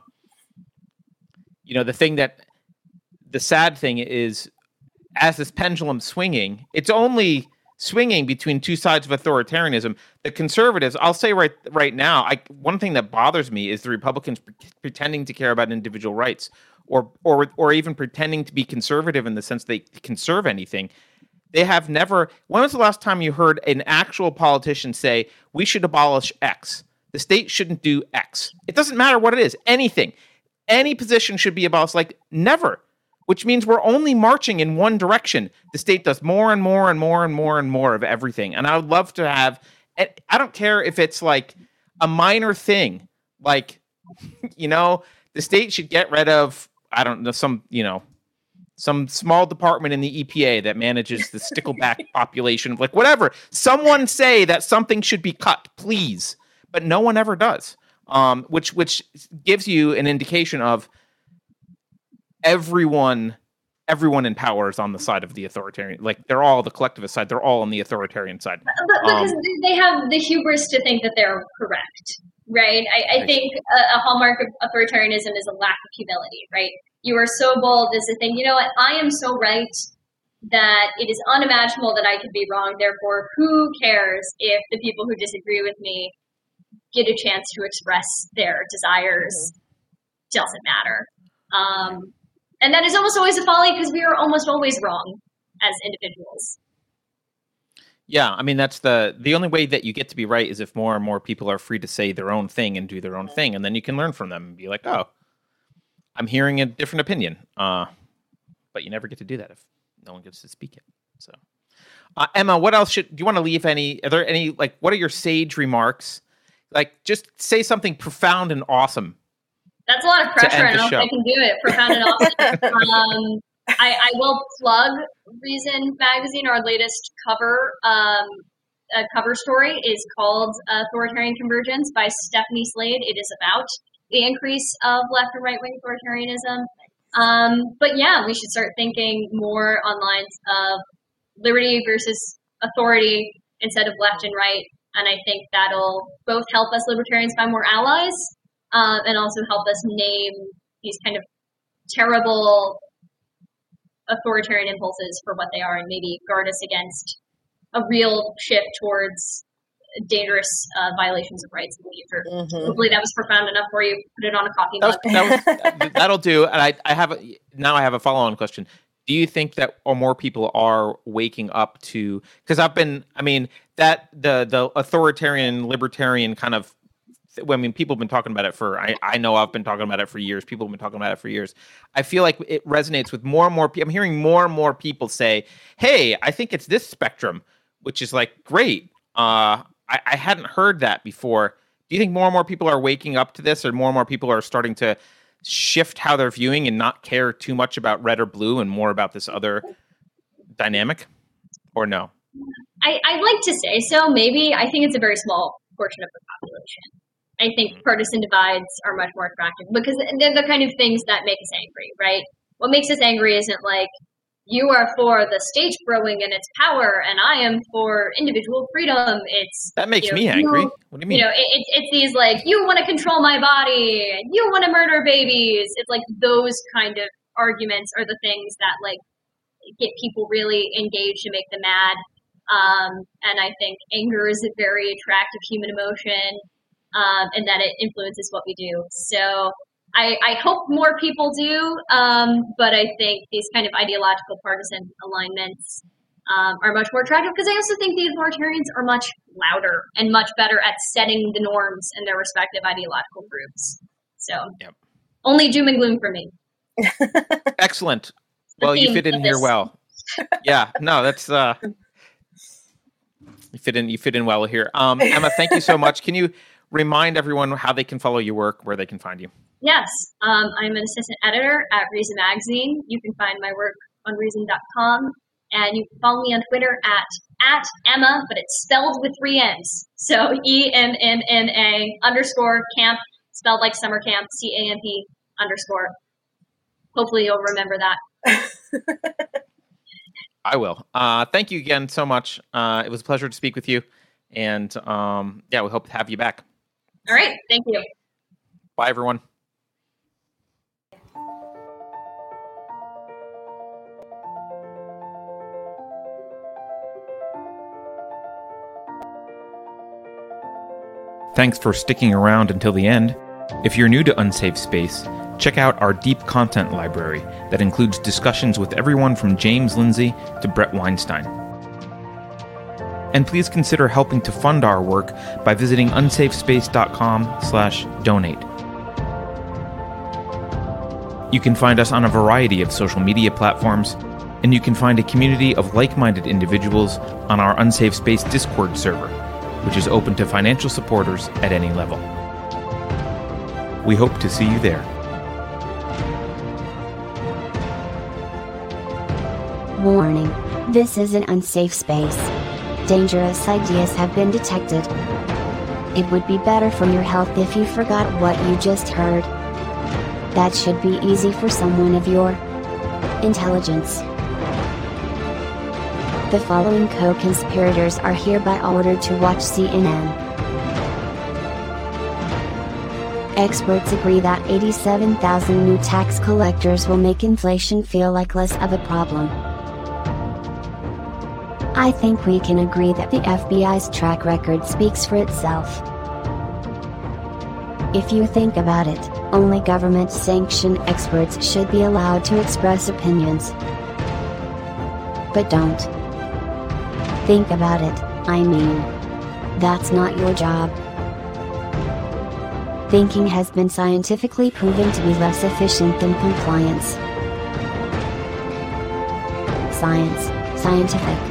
you know the thing that the sad thing is, as this pendulum swinging, it's only swinging between two sides of authoritarianism. The conservatives, I'll say right right now, I one thing that bothers me is the Republicans pre- pretending to care about individual rights, or or or even pretending to be conservative in the sense they conserve anything. They have never. When was the last time you heard an actual politician say we should abolish X? The state shouldn't do X. It doesn't matter what it is. Anything, any position should be abolished. Like never. Which means we're only marching in one direction. The state does more and more and more and more and more of everything. And I would love to have. I don't care if it's like a minor thing, like *laughs* you know, the state should get rid of I don't know some you know some small department in the EPA that manages the stickleback *laughs* population, of like whatever. Someone say that something should be cut, please. But no one ever does. Um, which which gives you an indication of everyone everyone in power is on the side of the authoritarian. Like they're all the collectivist side. They're all on the authoritarian side. But because um, they have the hubris to think that they're correct, right? I, I think a, a, hallmark of authoritarianism is a lack of humility, right? You are so bold as to think, you know what, I am so right that it is unimaginable that I could be wrong. Therefore, who cares if the people who disagree with me get a chance to express their desires? Mm-hmm. Doesn't matter. Um, and that is almost always a folly because we are almost always wrong as individuals. Yeah, I mean that's the the only way that you get to be right is if more and more people are free to say their own thing and do their own thing, and then you can learn from them and be like, oh, I'm hearing a different opinion. Uh, but you never get to do that if no one gets to speak it. So, uh, Emma, what else should do you want to leave? Any are there any like what are your sage remarks? Like just say something profound and awesome. That's a lot of pressure. I don't know if I can do it. Profound and awesome. *laughs* um, I, I, will plug Reason Magazine, our latest cover. Um, a cover story is called Authoritarian Convergence by Stephanie Slade. It is about the increase of left and right wing authoritarianism. Um, but yeah, we should start thinking more on lines of liberty versus authority instead of left and right. And I think that'll both help us libertarians find more allies um, and also help us name these kind of terrible authoritarian impulses for what they are and maybe guard us against a real shift towards dangerous uh, violations of rights in the future. Mm-hmm. Hopefully that was profound enough for you. Put it on a coffee mug. That *laughs* that will do. And I, I have a, now I have a follow on question. Do you think that or more people are waking up to because I've been I mean that the the authoritarian libertarian kind of I mean, people have been talking about it for. I, I know I've been talking about it for years. People have been talking about it for years. I feel like it resonates with more and more people. I'm hearing more and more people say, "Hey, I think it's this spectrum," which is like great. Uh, I, I hadn't heard that before. Do you think more and more people are waking up to this, or more and more people are starting to shift how they're viewing and not care too much about red or blue, and more about this other dynamic, or no? I, I'd like to say so. Maybe I think it's a very small portion of the population. I think mm-hmm. partisan divides are much more attractive because they're the kind of things that make us angry, right? What makes us angry isn't like you are for the state growing and its power, and I am for individual freedom. It's that makes you know, me angry. You, what do you mean? You know, it, it's these like you want to control my body, and you want to murder babies. It's like those kind of arguments are the things that like get people really engaged and make them mad. Um, and I think anger is a very attractive human emotion um, and that it influences what we do. So I, I hope more people do, um, but I think these kind of ideological partisan alignments um, are much more attractive because I also think the authoritarians are much louder and much better at setting the norms in their respective ideological groups. So yep. only doom and gloom for me. *laughs* Excellent. Well, you fit in here well. *laughs* Yeah, no, that's uh *laughs* you fit in you fit in well here. Um Emma, thank you so much. Can you remind everyone how they can follow your work, where they can find you. Yes, um, I'm an assistant editor at Reason Magazine. You can find my work on Reason.com, and you can follow me on Twitter at at Emma, but it's spelled with three N's. So E M M M A underscore camp, spelled like summer camp, C A M P underscore. Hopefully, you'll remember that. *laughs* I will. Uh, thank you again so much. Uh, it was a pleasure to speak with you, and um, yeah, we hope to have you back. All right. Thank you. Bye, everyone. Thanks for sticking around until the end. If you're new to Unsafe Space, check out our deep content library that includes discussions with everyone from James Lindsay to Bret Weinstein. And please consider helping to fund our work by visiting unsafespace.com/donate. You can find us on a variety of social media platforms, and you can find a community of like-minded individuals on our Unsafe Space Discord server, which is open to financial supporters at any level. We hope to see you there. Warning. This is an unsafe space. Dangerous ideas have been detected. It would be better for your health if you forgot what you just heard. That should be easy for someone of your intelligence. The following co-conspirators are hereby ordered to watch CNN. Experts agree that 87,000 new tax collectors will make inflation feel like less of a problem. I think we can agree that the FBI's track record speaks for itself. If you think about it, only government sanctioned experts should be allowed to express opinions. But don't. Think about it, I mean. That's not your job. Thinking has been scientifically proven to be less efficient than compliance. Science, scientific,